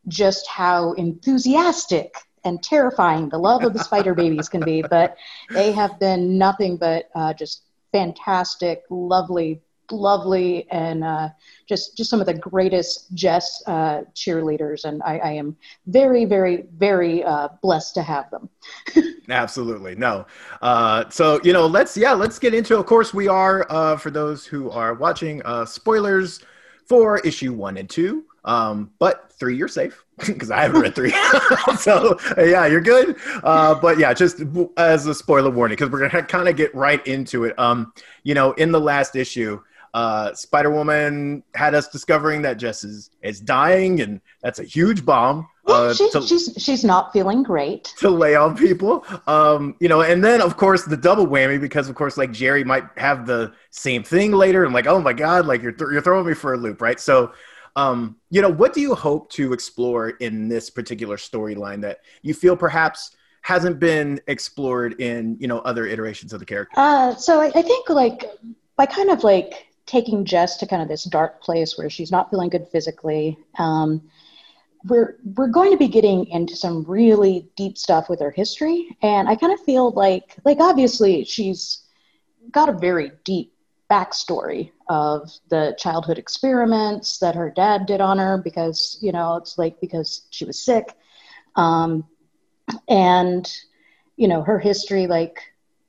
just how enthusiastic and terrifying the love of the spider babies can be, but they have been nothing but uh, just fantastic, lovely, lovely, and uh, just just some of the greatest Jess uh, cheerleaders, and I, I am very, very, very uh, blessed to have them. Absolutely. No. Uh, so, you know, let's, yeah, let's get into, of course, we are, uh, for those who are watching, spoilers for issue one and two. Um, but three, you're safe because I haven't read three. so, yeah, you're good. Uh, but yeah, just as a spoiler warning, because we're going to kind of get right into it. Um, you know, in the last issue, uh, Spider Woman had us discovering that Jess is, is dying, and that's a huge bomb. Uh, she's, to- she's she's not feeling great. to lay on people. Um, you know, and then of course the double whammy because of course like Gerry might have the same thing later. and like, oh my god, like you're th- you're throwing me for a loop, right? So, um, you know, what do you hope to explore in this particular storyline that you feel perhaps hasn't been explored in you know other iterations of the character? Uh, so I, I think like by kind of like taking Jess to kind of this dark place where she's not feeling good physically. Um, we're we're going to be getting into some really deep stuff with her history, and I kind of feel like like obviously she's got a very deep backstory of the childhood experiments that her dad did on her because you know it's like because she was sick, um, and you know her history like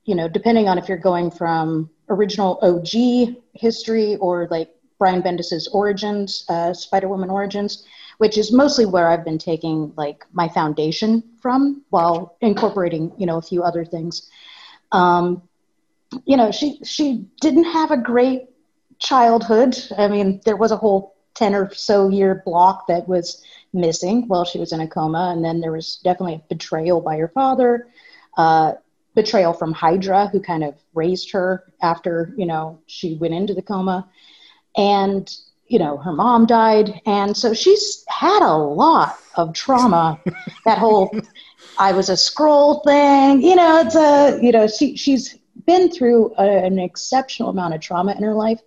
you know depending on if you're going from original OG history or like Brian Bendis's Origins, uh, Spider Woman Origins, which is mostly where I've been taking like my foundation from, while incorporating you know a few other things. Um, you know, she she didn't have a great childhood. I mean, there was a whole ten or so year block that was missing while she was in a coma, and then there was definitely a betrayal by her father. Uh, betrayal from Hydra, who kind of raised her after you know she went into the coma, and you know her mom died, and so she's had a lot of trauma. that whole I was a Skrull thing, you know, it's a you know she she's been through a, an exceptional amount of trauma in her life,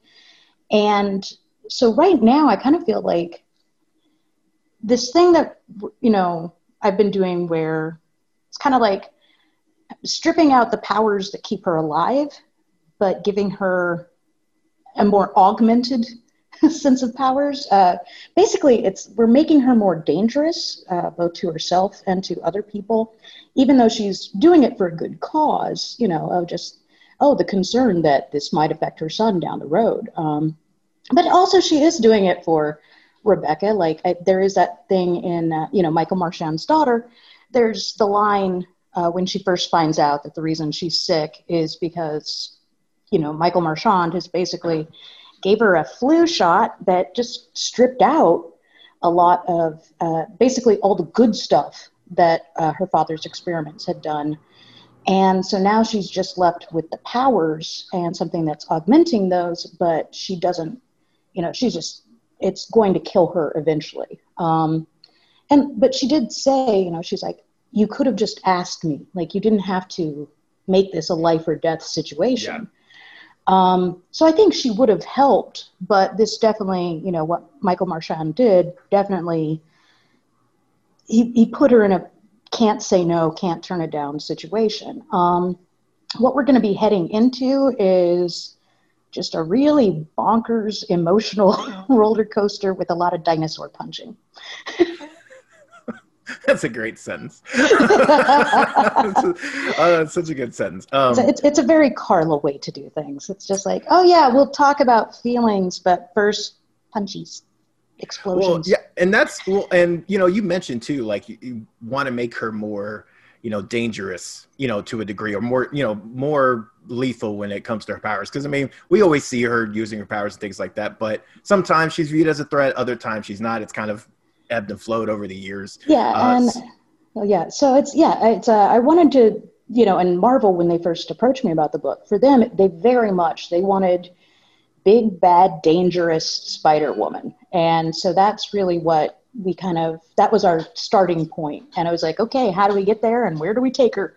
and so right now I kind of feel like this thing that you know I've been doing where it's kind of like stripping out the powers that keep her alive, but giving her a more augmented sense of powers. Uh, basically, it's we're making her more dangerous, uh, both to herself and to other people, even though she's doing it for a good cause. You know, oh, just oh, the concern that this might affect her son down the road. Um, but also, she is doing it for Rebecca. Like I, there is that thing in uh, you know Michael Marchand's daughter. There's the line uh, when she first finds out that the reason she's sick is because, you know, Michael Marchand has basically gave her a flu shot that just stripped out a lot of uh, basically all the good stuff that uh, her father's experiments had done. And so now she's just left with the powers and something that's augmenting those, but she doesn't, you know, she's just, it's going to kill her eventually. Um, and, but she did say, you know, she's like, you could have just asked me. Like you didn't have to make this a life or death situation. Um, so I think she would have helped, but this definitely, you know, what Michael Marchand did definitely, he, he put her in a can't say no, can't turn it down situation. Um, what we're going to be heading into is just a really bonkers emotional roller coaster with a lot of dinosaur punching. That's a great sentence. uh, such a good sentence. Um, it's, it's a very Karla way to do things. It's just like, oh yeah, we'll talk about feelings, but first punchies, explosions. Well, yeah, and that's well, and you know, you mentioned too, like you, you want to make her more, you know, dangerous, you know, to a degree, or more, you know, more lethal when it comes to her powers. Because I mean, we always see her using her powers and things like that, but sometimes she's viewed as a threat, other times she's not. It's kind of ebbed and flowed over the years. Yeah, uh, and well, yeah, so it's yeah, it's uh, I wanted to you know, and Marvel when they first approached me about the book, for them they very much they wanted big bad dangerous Spider Woman, and so that's really what we kind of that was our starting point. point and i was like okay how do we get there and where do we take her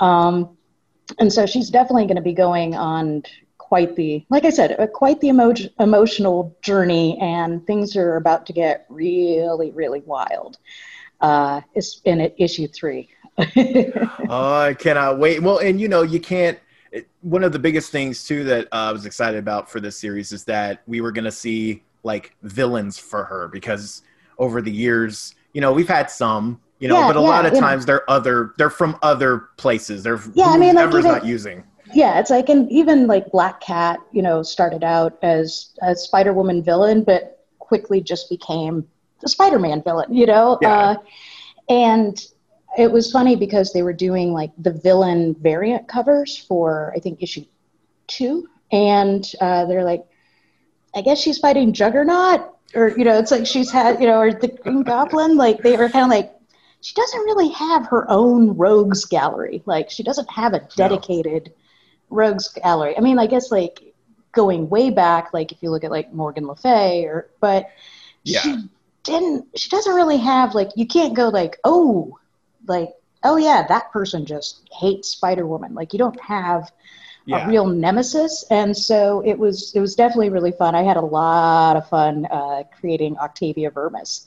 um, and so she's definitely going to be going on quite the, like I said, uh, quite the emo- emotional journey, and things are about to get really, really wild. Uh, it's in issue three. oh, I cannot wait. Well, and you know, you can't. One of the biggest things too that uh, I was excited about for this series is that we were going to see like villains for her because over the years, you know, we've had some, you know, yeah, but a yeah, lot of times know. they're other, they're from other places. They're yeah, I mean, like even, not using yeah it's like and even like black cat you know started out as a spider woman villain but quickly just became the spider-man villain you know? Yeah. uh, and it was funny because they were doing like the villain variant covers for i think issue two and uh, they're like i guess she's fighting juggernaut or you know it's like she's had you know or the green goblin like they were kind of like she doesn't really have her own rogues gallery. Like she doesn't have a dedicated no rogues gallery. I mean, I guess like going way back, like if you look at like Morgan Le Fay or, but yeah. she didn't, she doesn't really have like, you can't go like, oh, like, oh yeah, that person just hates Spider Woman. Like you don't have yeah. a real nemesis. And so it was, it was definitely really fun. I had a lot of fun uh, creating Octavia Vermis.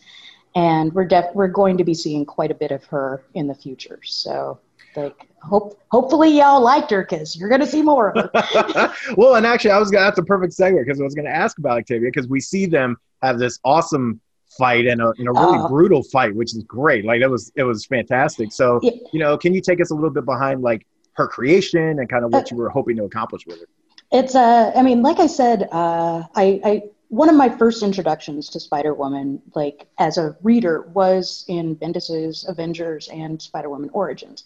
And we're def- we're going to be seeing quite a bit of her in the future. So like hope hopefully y'all liked her because you're gonna see more of her. well, and actually, I was gonna that's a perfect segue because I was gonna ask about Octavia because we see them have this awesome fight and a, and a really uh, brutal fight, which is great. Like it was it was fantastic. So yeah. you know, can you take us a little bit behind like her creation and kind of what uh, you were hoping to accomplish with it? It's uh, I mean, like I said, uh, I, I one of my first introductions to Spider Woman, like as a reader, was in Bendis's Avengers and Spider Woman Origins,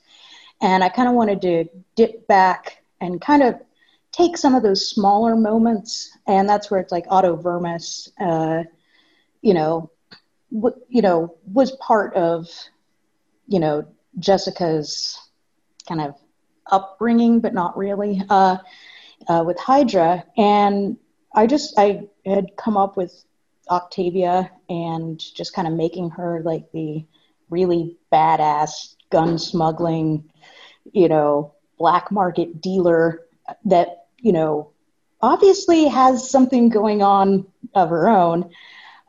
and I kind of wanted to dip back and kind of take some of those smaller moments, and that's where it's like Otto Vermis, uh, you know, w- you know, was part of, you know, Jessica's kind of upbringing, but not really, uh, uh, with Hydra. And I just, I had come up with Octavia and just kind of making her like the really badass gun smuggling, you know, black market dealer that, you know, obviously has something going on of her own.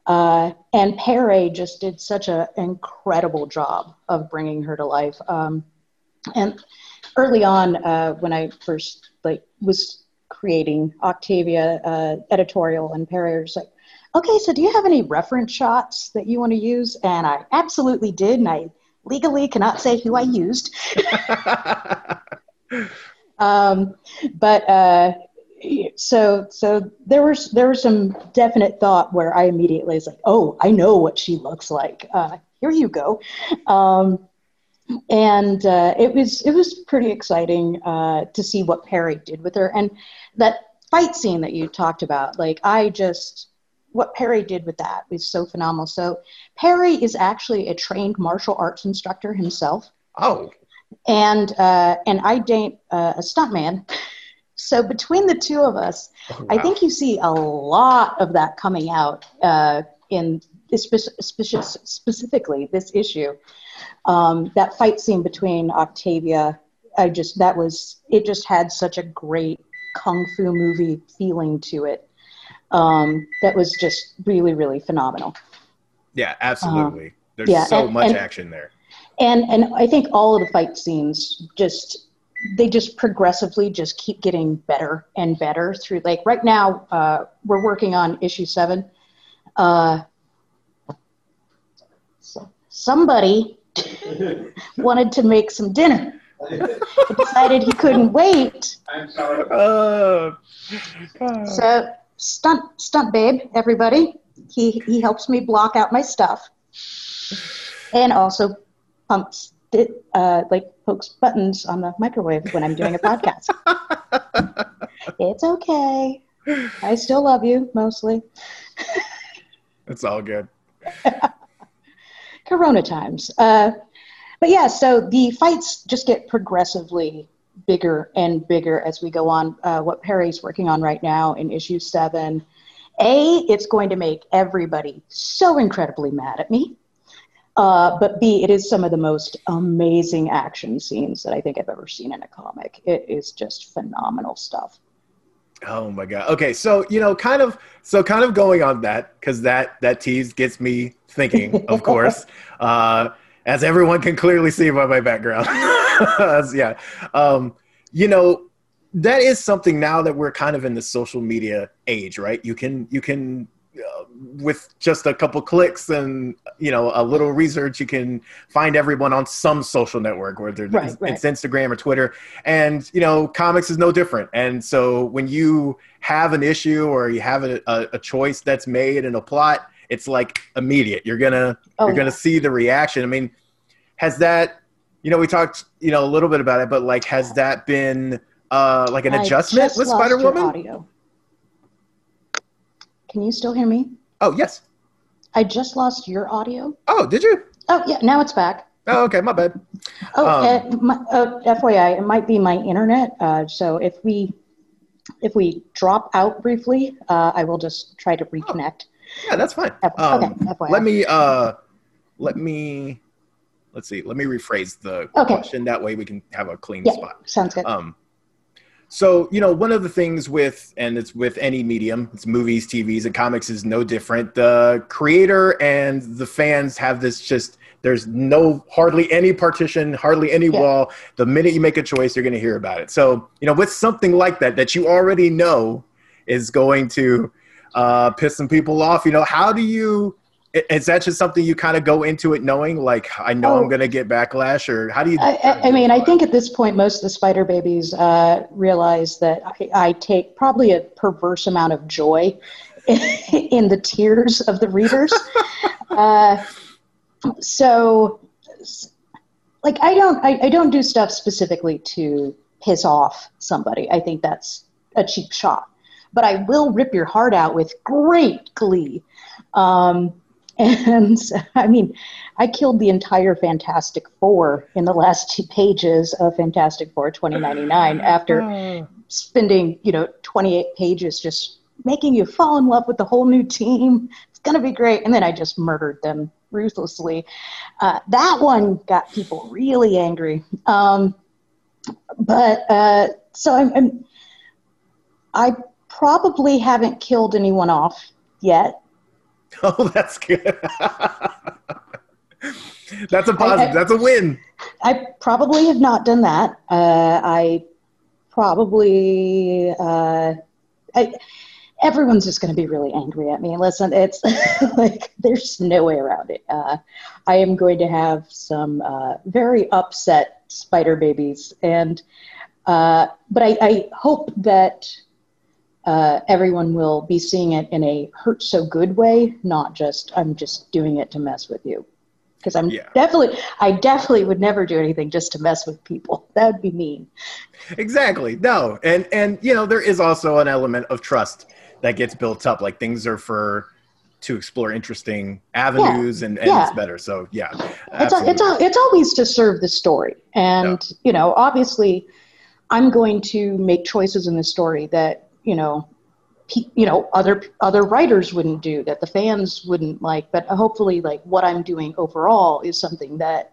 Uh, and Pere just did such an incredible job of bringing her to life. Um, and early on, uh, when I first like was creating Octavia uh, editorial, and Pere was like, "Okay, so do you have any reference shots that you want to use?" And I absolutely did, and I legally cannot say who I used. um, but uh, so so there was there was some definite thought where I immediately was like, oh, I know what she looks like. Uh, here you go. Um, and uh, it was it was pretty exciting uh, to see what Pere did with her and that fight scene that you talked about. Like I just what Pere did with that was so phenomenal. So Pere is actually a trained martial arts instructor himself. Oh. And uh, and I date uh, a stuntman. So between the two of us, oh, wow. I think you see a lot of that coming out uh, in specifically this issue. Um, that fight scene between Octavia, I just that was it. Just had such a great kung fu movie feeling to it. Um, that was just really, really phenomenal. Yeah, absolutely. Um, There's yeah, so and, much and, action there. And and I think all of the fight scenes just they just progressively just keep getting better and better through like right now uh, we're working on issue seven uh, so somebody wanted to make some dinner decided he couldn't wait i'm sorry uh, so stunt stunt babe everybody he he helps me block out my stuff and also pumps uh, like pokes buttons on the microwave when I'm doing a podcast. it's okay. I still love you mostly. it's all good. Corona times. Uh, but yeah, so the fights just get progressively bigger and bigger as we go on. Uh, what Pere's working on right now in issue seven. A, it's going to make everybody so incredibly mad at me. Uh, but B, it is some of the most amazing action scenes that I think I've ever seen in a comic. It is just phenomenal stuff. Oh my god. Okay, so you know, kind of, so kind of going on that because that that tease gets me thinking. Of course, uh, as everyone can clearly see by my background. yeah, um, you know, that is something now that we're kind of in the social media age, right? You can you can uh, with just a couple clicks and you know a little research you can find everyone on some social network whether right, right. it's instagram or twitter. And you know comics is no different. And so when you have an issue or you have a, a, a choice that's made in a plot it's like immediate. You're gonna oh, you're gonna see the reaction. I mean has that you know we talked you know a little bit about it but like has that been uh like an I adjustment with spider woman can you still hear me? Oh, yes. I just lost your audio. Oh, did you? Oh, yeah. Now it's back. Oh, okay. My bad. Oh, um, uh, my, uh, FYI, it might be my internet. Uh, so if we if we drop out briefly, uh, I will just try to reconnect. Oh, yeah, that's fine. F- um, okay. FYI. Let me uh, let me let's see. Let me rephrase the okay. question. That way we can have a clean yeah, spot. Sounds good. Um, so, you know, one of the things with, and it's with any medium, it's movies, TVs, and comics is no different. The creator and the fans have this just, there's no, hardly any partition, hardly any yeah. wall. The minute you make a choice, you're going to hear about it. So, you know, with something like that, that you already know is going to uh, piss some people off, you know, how do you, Is that just something you kind of go into it knowing, like, I know Oh. I'm going to get backlash, or how do you? I, I, I mean, I think at this point, most of the spider babies uh, realize that I, I take probably a perverse amount of joy in the tears of the readers. uh, so, like, I don't, I, I don't do stuff specifically to piss off somebody. I think that's a cheap shot. But I will rip your heart out with great glee. Um, and I mean, I killed the entire Fantastic Four in the last two pages of Fantastic Four 2099 after spending, you know, 28 pages just making you fall in love with the whole new team. It's going to be great. And then I just murdered them ruthlessly. Uh, that one got people really angry. Um, but uh, so I'm, I'm, I probably haven't killed anyone off yet. Oh, that's good. that's a positive. that's a win. I probably have not done that. Uh, I probably, uh, I, everyone's just going to be really angry at me. Listen, it's like there's no way around it. Uh, I am going to have some uh, very upset spider babies, and uh, but I, I hope that uh, everyone will be seeing it in a hurt so good way, not just I'm just doing it to mess with you. Because I'm Yeah. definitely, I definitely would never do anything just to mess with people. That would be mean. Exactly. No, and and you know there is also an element of trust that gets built up. Like things are for to explore interesting avenues and, and yeah. it's better. So yeah, It's, a, it's, a, it's always to serve the story. And, you know, obviously, I'm going to make choices in the story that, you know, you know, other other writers wouldn't do, that the fans wouldn't like. But hopefully, like what I'm doing overall is something that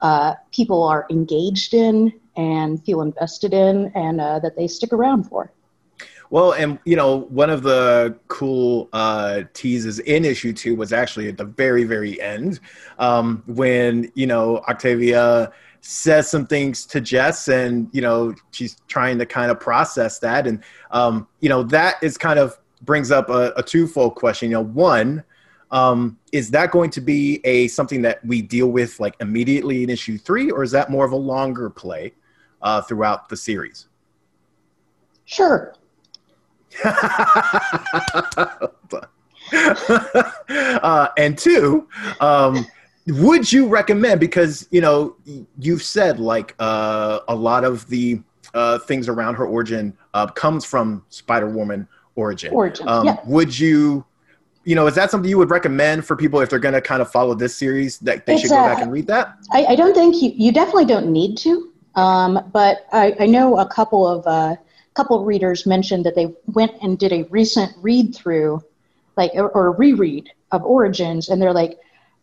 uh, people are engaged in and feel invested in, and uh, that they stick around for. Well, and you know, one of the cool uh, teases in issue two was actually at the very, very end um, when you know Octavia says some things to Jess, and you know she's trying to kind of process that, and um, you know that is kind of brings up a, a twofold question. You know, one. Um, is that going to be a something that we deal with like immediately in issue three, or is that more of a longer play uh, throughout the series? Sure. uh, and two, um, would you recommend? Because you know you've said like uh, a lot of the uh, things around her origin uh, comes from Spider Woman origin. Origin, Um, yeah. Would you? You know, is that something you would recommend for people if they're going to kind of follow this series that they It's, should go back and read that? I, I don't think you, you definitely don't need to. Um, but I, I know a couple of uh, couple of readers mentioned that they went and did a recent read through, like or, or a reread of Origins, and they're like,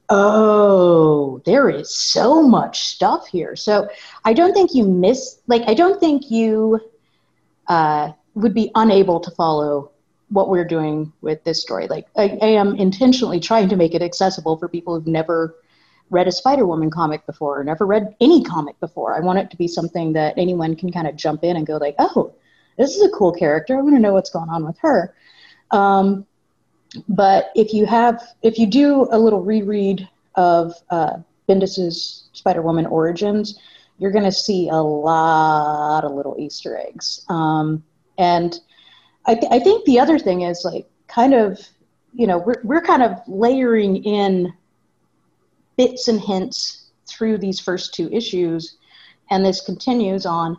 "Oh, there is so much stuff here." So I don't think you miss. Like I don't think you uh, would be unable to follow what we're doing with this story. Like I, I am intentionally trying to make it accessible for people who've never read a Spider Woman comic before or never read any comic before. I want it to be something that anyone can kind of jump in and go like, oh, this is a cool character. I want to know what's going on with her. Um, but if you have, if you do a little reread of uh, Bendis's Spider Woman origins, you're going to see a lot of little Easter eggs. Um, and I, th- I think the other thing is like kind of, you know, we're, we're kind of layering in bits and hints through these first two issues, and this continues on.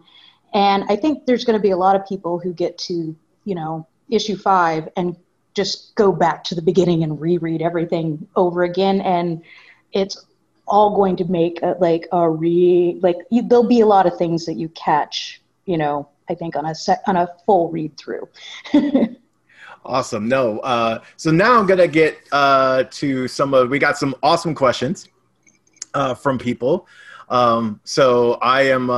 And I think there's going to be a lot of people who get to, you know, issue five and just go back to the beginning and reread everything over again. And it's all going to make a, like a re like you, there'll be a lot of things that you catch, you know, I think on a set on a full read through. Awesome. No. Uh, so now I'm gonna get uh, to some of. We got some awesome questions uh, from people. Um, so I am.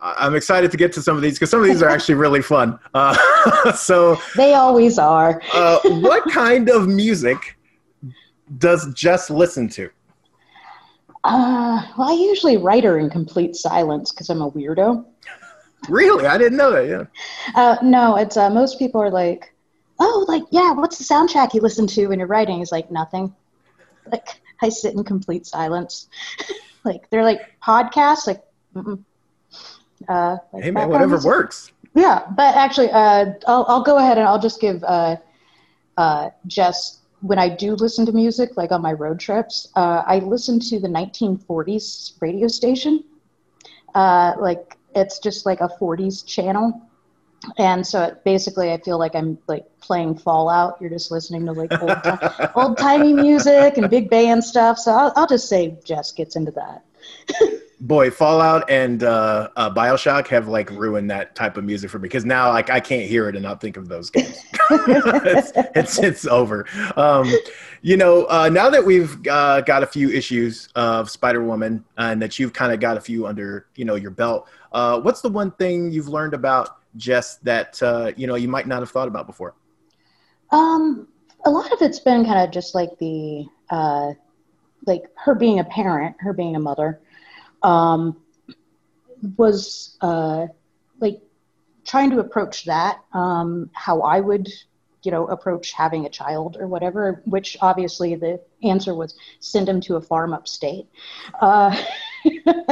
I'm excited to get to some of these because some of these are actually really fun. Uh, so, they always are. uh, what kind of music does Jess listen to? Uh, well, I usually write her in complete silence because I'm a weirdo. Really, I didn't know that. Yeah. Uh, no, it's uh, most people are like, oh, like yeah, what's the soundtrack you listen to when you're writing? Is like nothing. like I sit in complete silence. like they're like podcasts, like. Mm-mm. Uh, like hey man, whatever music. works. Yeah, but actually, uh, I'll, I'll go ahead and I'll just give uh, uh, Jess, when I do listen to music, like on my road trips, uh, I listen to the 1940s radio station. Uh, like, it's just like a 40s channel. And so it, basically, I feel like I'm like playing Fallout. You're just listening to like old, old timey music and big band stuff. So I'll, I'll just say Jess gets into that. Boy, Fallout and uh, uh, Bioshock have like ruined that type of music for me because now like I can't hear it and not think of those games. it's, it's it's over. Um, you know, uh, now that we've uh, got a few issues of Spider Woman and that you've kind of got a few under you know your belt, uh, what's the one thing you've learned about Jess that uh, you know you might not have thought about before? Um, a lot of it's been kind of just like the uh, like her being a parent, her being a mother, um, was uh, like trying to approach that um, how I would, you know, approach having a child or whatever. Which obviously the answer was send him to a farm upstate. Uh, but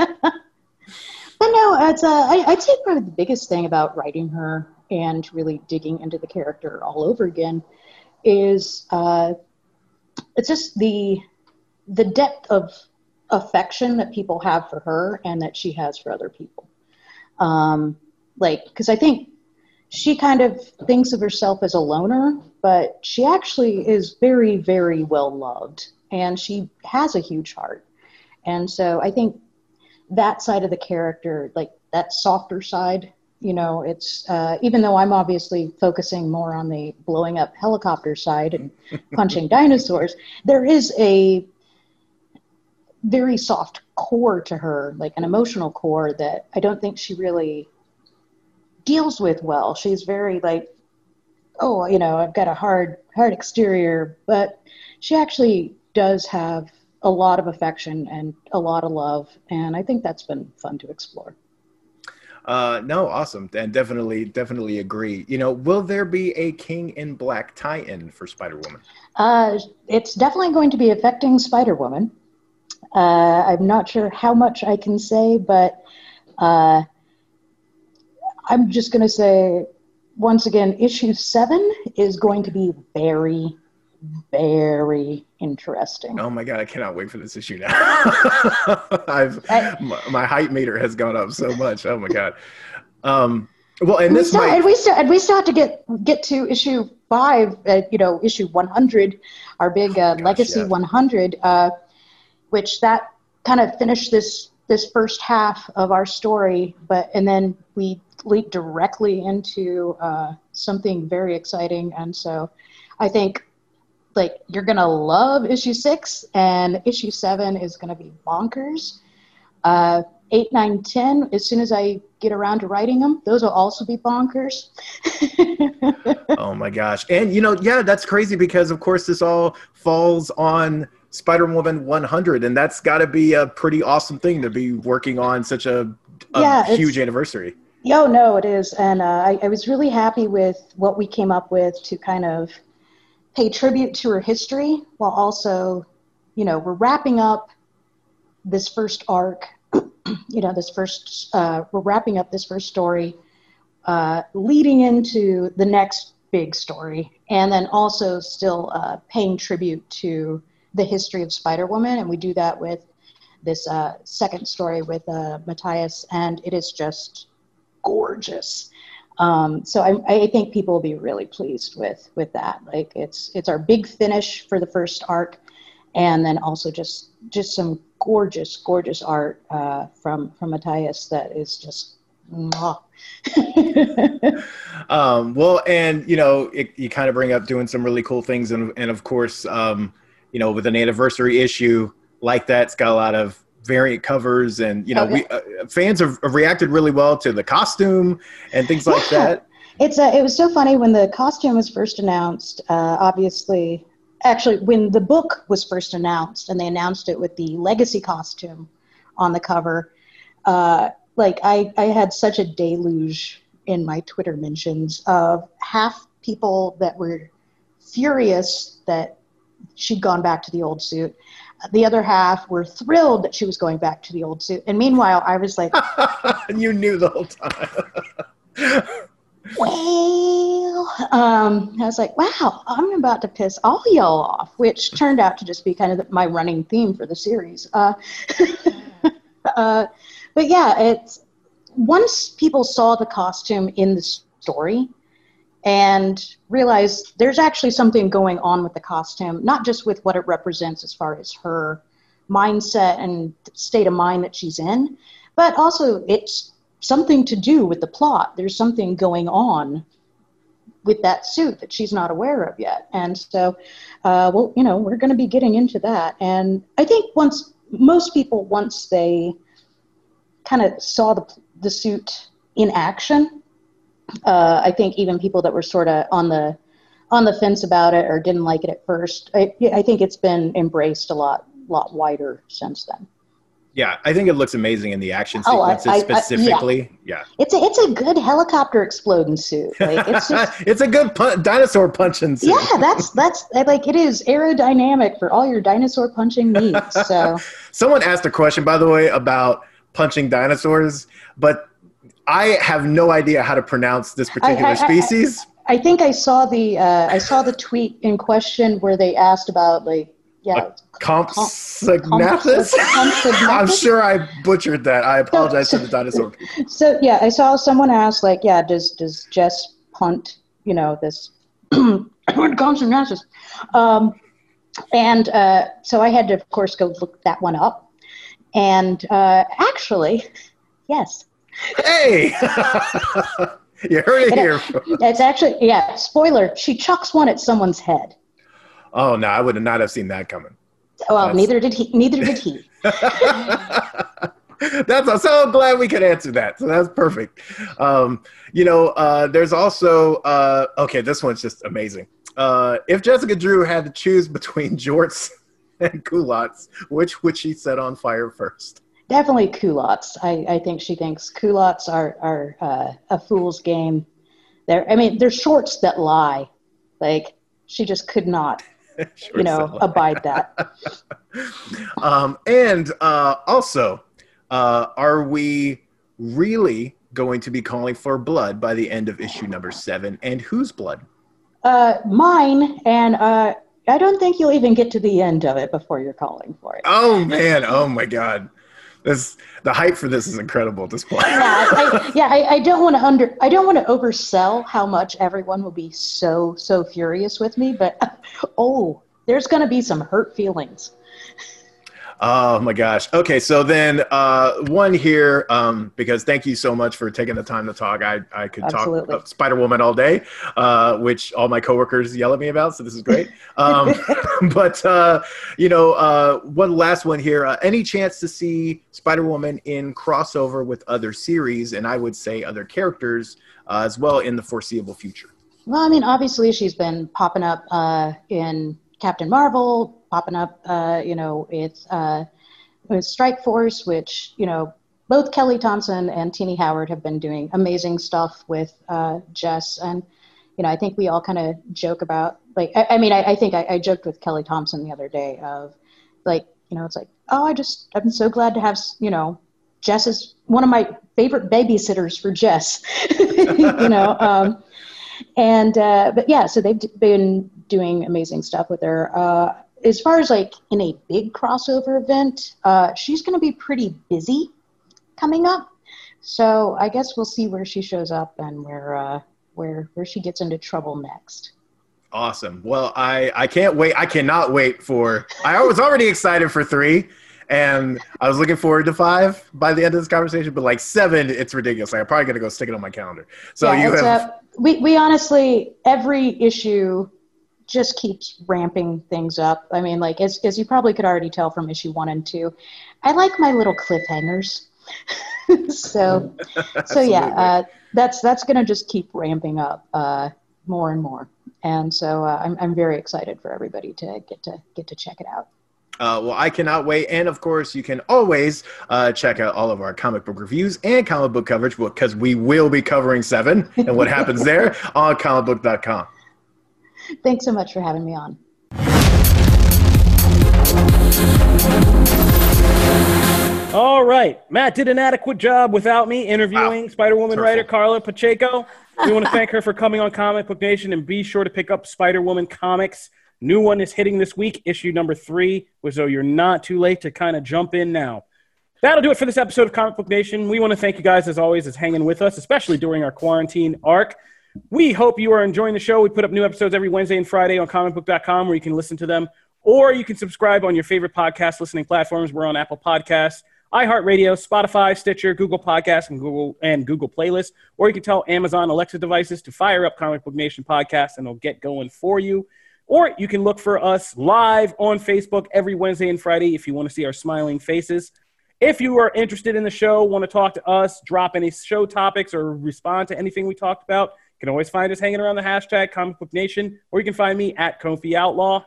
no, it's uh, I, I'd say probably the biggest thing about writing her and really digging into the character all over again is uh, it's just the the depth of affection that people have for her and that she has for other people. Um, like, because I think she kind of thinks of herself as a loner, but she actually is very, very well loved and she has a huge heart. And so I think that side of the character, like that softer side, you know, it's uh, even though I'm obviously focusing more on the blowing up helicopter side and punching dinosaurs, there is a very soft core to her, like an emotional core that I don't think she really deals with well. She's very like, oh, you know, I've got a hard, hard exterior, but she actually does have a lot of affection and a lot of love, and I think that's been fun to explore. Uh, no, awesome, and definitely, definitely agree. You know, will there be a King in Black tie-in for Spider Woman? Uh, it's definitely going to be affecting Spider Woman. Uh, I'm not sure how much I can say, but uh, I'm just going to say once again, issue seven is going to be very, very interesting. Oh my god, I cannot wait for this issue now. I've I- my, my height meter has gone up so much. Oh my god. Um, well, and And we, this still, might and we still and we still have to get get to issue five. Uh, you know, issue 100, our big uh, gosh, legacy yeah. 100, uh, which that kind of finished this this first half of our story. But and then we leap directly into uh, something very exciting. And so, I think like you're gonna love issue six, and issue seven is gonna be bonkers. Uh, eight, nine, ten. As soon as I get around to writing them, those will also be bonkers. oh my gosh and you know yeah that's crazy because of course this all falls on spider-woman 100 and that's got to be a pretty awesome thing to be working on such a, a Yeah, huge anniversary Yo, no, it is, and uh, I, I was really happy with what we came up with to kind of pay tribute to her history, while also, you know, we're wrapping up this first arc. you know, this first uh, we're wrapping up this first story, uh, leading into the next big story, and then also still uh, paying tribute to the history of Spider Woman, and we do that with this uh, second story with uh, Matthias, and it is just gorgeous. Um, so I, I think people will be really pleased with with that. Like it's it's our big finish for the first arc, and then also just just some gorgeous gorgeous art uh, from from Matthias that is just. um, well and you know it, you kind of bring up doing some really cool things and, and of course um, you know with an anniversary issue like that it's got a lot of variant covers and you know Okay. we uh, fans have, have reacted really well to the costume and things like Yeah. that It's uh, it was so funny when the costume was first announced. Uh, obviously, actually, when the book was first announced, and they announced it with the legacy costume on the cover. Uh, like I, I had such a deluge in my Twitter mentions of half people that were furious that she'd gone back to the old suit. The other half were thrilled that she was going back to the old suit. And meanwhile, I was like, you knew the whole time. well, um, I was like, wow, I'm about to piss all y'all off, which turned out to just be kind of my running theme for the series. Uh, uh, but yeah, it's once people saw the costume in the story and realize there's actually something going on with the costume, not just with what it represents as far as her mindset and state of mind that she's in, but also it's something to do with the plot. There's something going on with that suit that she's not aware of yet. And so, uh, well, you know, we're going to be getting into that. And I think once most people, once they kind of saw the the suit in action, uh, I think even people that were sort of on the on the fence about it or didn't like it at first, I, I think it's been embraced a lot lot wider since then. Yeah, I think it looks amazing in the action sequences oh, I, I, specifically. I, yeah. yeah. it's a it's a good helicopter exploding suit. Like it's just, it's a good pun- dinosaur punching suit. Yeah, that's that's like it is aerodynamic for all your dinosaur punching needs. So someone asked a question, by the way, about punching dinosaurs, but I have no idea how to pronounce this particular species. I, think I saw the uh, I saw the tweet in question where they asked about like yeah. Compsognathus? I'm sure I butchered that. I apologize so, to the dinosaur people. So yeah, I saw someone ask like, yeah, does does Jess punt, you know, this Compsognathus? Um, and uh, so I had to, of course, go look that one up. And uh, actually, yes. Hey, you heard it here. It's actually yeah. Spoiler: she chucks one at someone's head. Oh no, I would not have seen that coming. Well, That's... neither did he. Neither did he. that's I'm so glad we could answer that. So that's perfect. Um, you know, uh, there's also uh, okay. This one's just amazing. Uh, if Jessica Drew had to choose between jorts and culottes, which would she set on fire first? Definitely culottes. I, I think she thinks culottes are are uh, a fool's game. They're I mean they're shorts that lie. Like she just could not you know, abide that. um, and uh, also, uh, are we really going to be calling for blood by the end of issue number seven? And whose blood? Uh, mine. And uh, I don't think you'll even get to the end of it before you're calling for it. Oh man! Oh my God! This the hype for this is incredible at this point. yeah, I, yeah. I, I don't want to under. I don't want to oversell how much everyone will be so so furious with me, but oh, there's going to be some hurt feelings. Oh my gosh. Okay, so then uh, one here, um, because thank you so much for taking the time to talk. I, I could Absolutely. talk about Spider Woman all day, uh, which all my coworkers yell at me about, so this is great. Um, but, uh, you know, uh, one last one here. Uh, any chance to see Spider Woman in crossover with other series, and I would say other characters uh, as well in the foreseeable future? Well, I mean, obviously she's been popping up in Captain Marvel popping up, uh, you know, with, uh, with Strike Force, which, you know, both Kelly Thompson and Tini Howard have been doing amazing stuff with uh, Jess. And, you know, I think we all kind of joke about, like, I, I mean, I, I think I, I, joked with Kelly Thompson the other day of, like, you know, it's like, oh, I just, I'm so glad to have, you know, Jess is one of my favorite babysitters for Jess, you know. Um, and, uh, but yeah, so they've been doing amazing stuff with her. Uh, as far as like in a big crossover event, uh, she's going to be pretty busy coming up. So I guess we'll see where she shows up and where uh, where where she gets into trouble next. Awesome. Well, I I can't wait. I cannot wait for. I was already excited for three, and I was looking forward to five by the end of this conversation. But like seven, it's ridiculous. Like, I'm probably gonna go stick it on my calendar. So yeah, you have. A, we we honestly every issue just keeps ramping things up. I mean, like as as you probably could already tell from issue one and two, I like my little cliffhangers. so so yeah, uh, that's that's gonna just keep ramping up uh, more and more. And so uh, I'm I'm very excited for everybody to get to get to check it out. Uh, well, I cannot wait. And of course, you can always uh, check out all of our comic book reviews and comic book coverage because we will be covering seven and what happens there on comicbook.com. Thanks so much for having me on. All right. Matt did an adequate job without me interviewing wow. Spider Woman writer Karla Pacheco. We want to thank her for coming on Comic Book Nation and be sure to pick up Spider Woman comics. New one is hitting this week, issue number three. So you're not too late to kind of jump in now. That'll do it for this episode of Comic Book Nation. We want to thank you guys, as always, as hanging with us, especially during our quarantine arc. We hope you are enjoying the show. We put up new episodes every Wednesday and Friday on comicbook.com where you can listen to them, or you can subscribe on your favorite podcast listening platforms. We're on Apple Podcasts, iHeartRadio, Spotify, Stitcher, Google Podcasts, and Google and Google Playlists. Or you can tell Amazon Alexa devices to fire up Comic Book Nation podcast, and they'll get going for you. Or you can look for us live on Facebook every Wednesday and Friday if you want to see our smiling faces. If you are interested in the show, want to talk to us, drop any show topics, or respond to anything we talked about, can always find us hanging around the hashtag Comic Book Nation, or you can find me at Kofi Outlaw.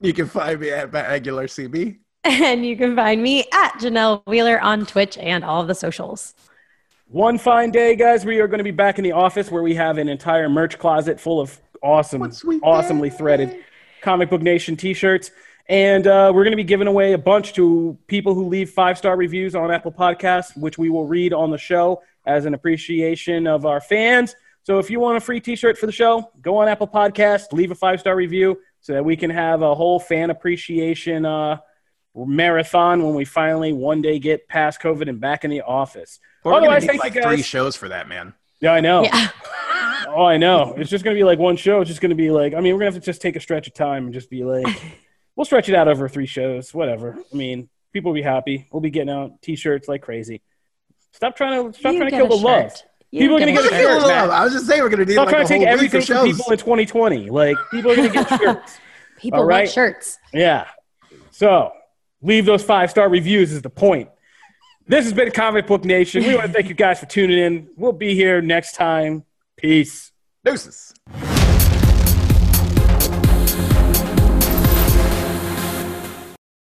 You can find me at Matt Aguilar CB. And you can find me at Janelle Wheeler on Twitch and all of the socials. One fine day, guys, we are going to be back in the office where we have an entire merch closet full of awesome, awesomely day. threaded Comic Book Nation t-shirts. And uh, we're going to be giving away a bunch to people who leave five-star reviews on Apple Podcasts, which we will read on the show as an appreciation of our fans. So if you want a free t-shirt for the show, go on Apple Podcasts, leave a five-star review so that we can have a whole fan appreciation uh, marathon when we finally one day get past COVID and back in the office. We're gonna Otherwise, need like you three shows for that, man. Yeah, I know. Yeah. Oh, I know. It's just gonna be like one show. It's just gonna be like. I mean, we're gonna have to just take a stretch of time and just be like, we'll stretch it out over three shows. Whatever. I mean, people will be happy. We'll be getting out t-shirts like crazy. Stop trying to stop You trying to kill the love. You People are gonna get get a shirt. Matt. I was just saying we're gonna need Stop like trying to take everything from people in 2020. Like people are gonna get shirts. People All right. want shirts. Yeah. So leave those five star reviews is the point. This has been Comic Book Nation. We want to thank you guys for tuning in. We'll be here next time. Peace. Deuces.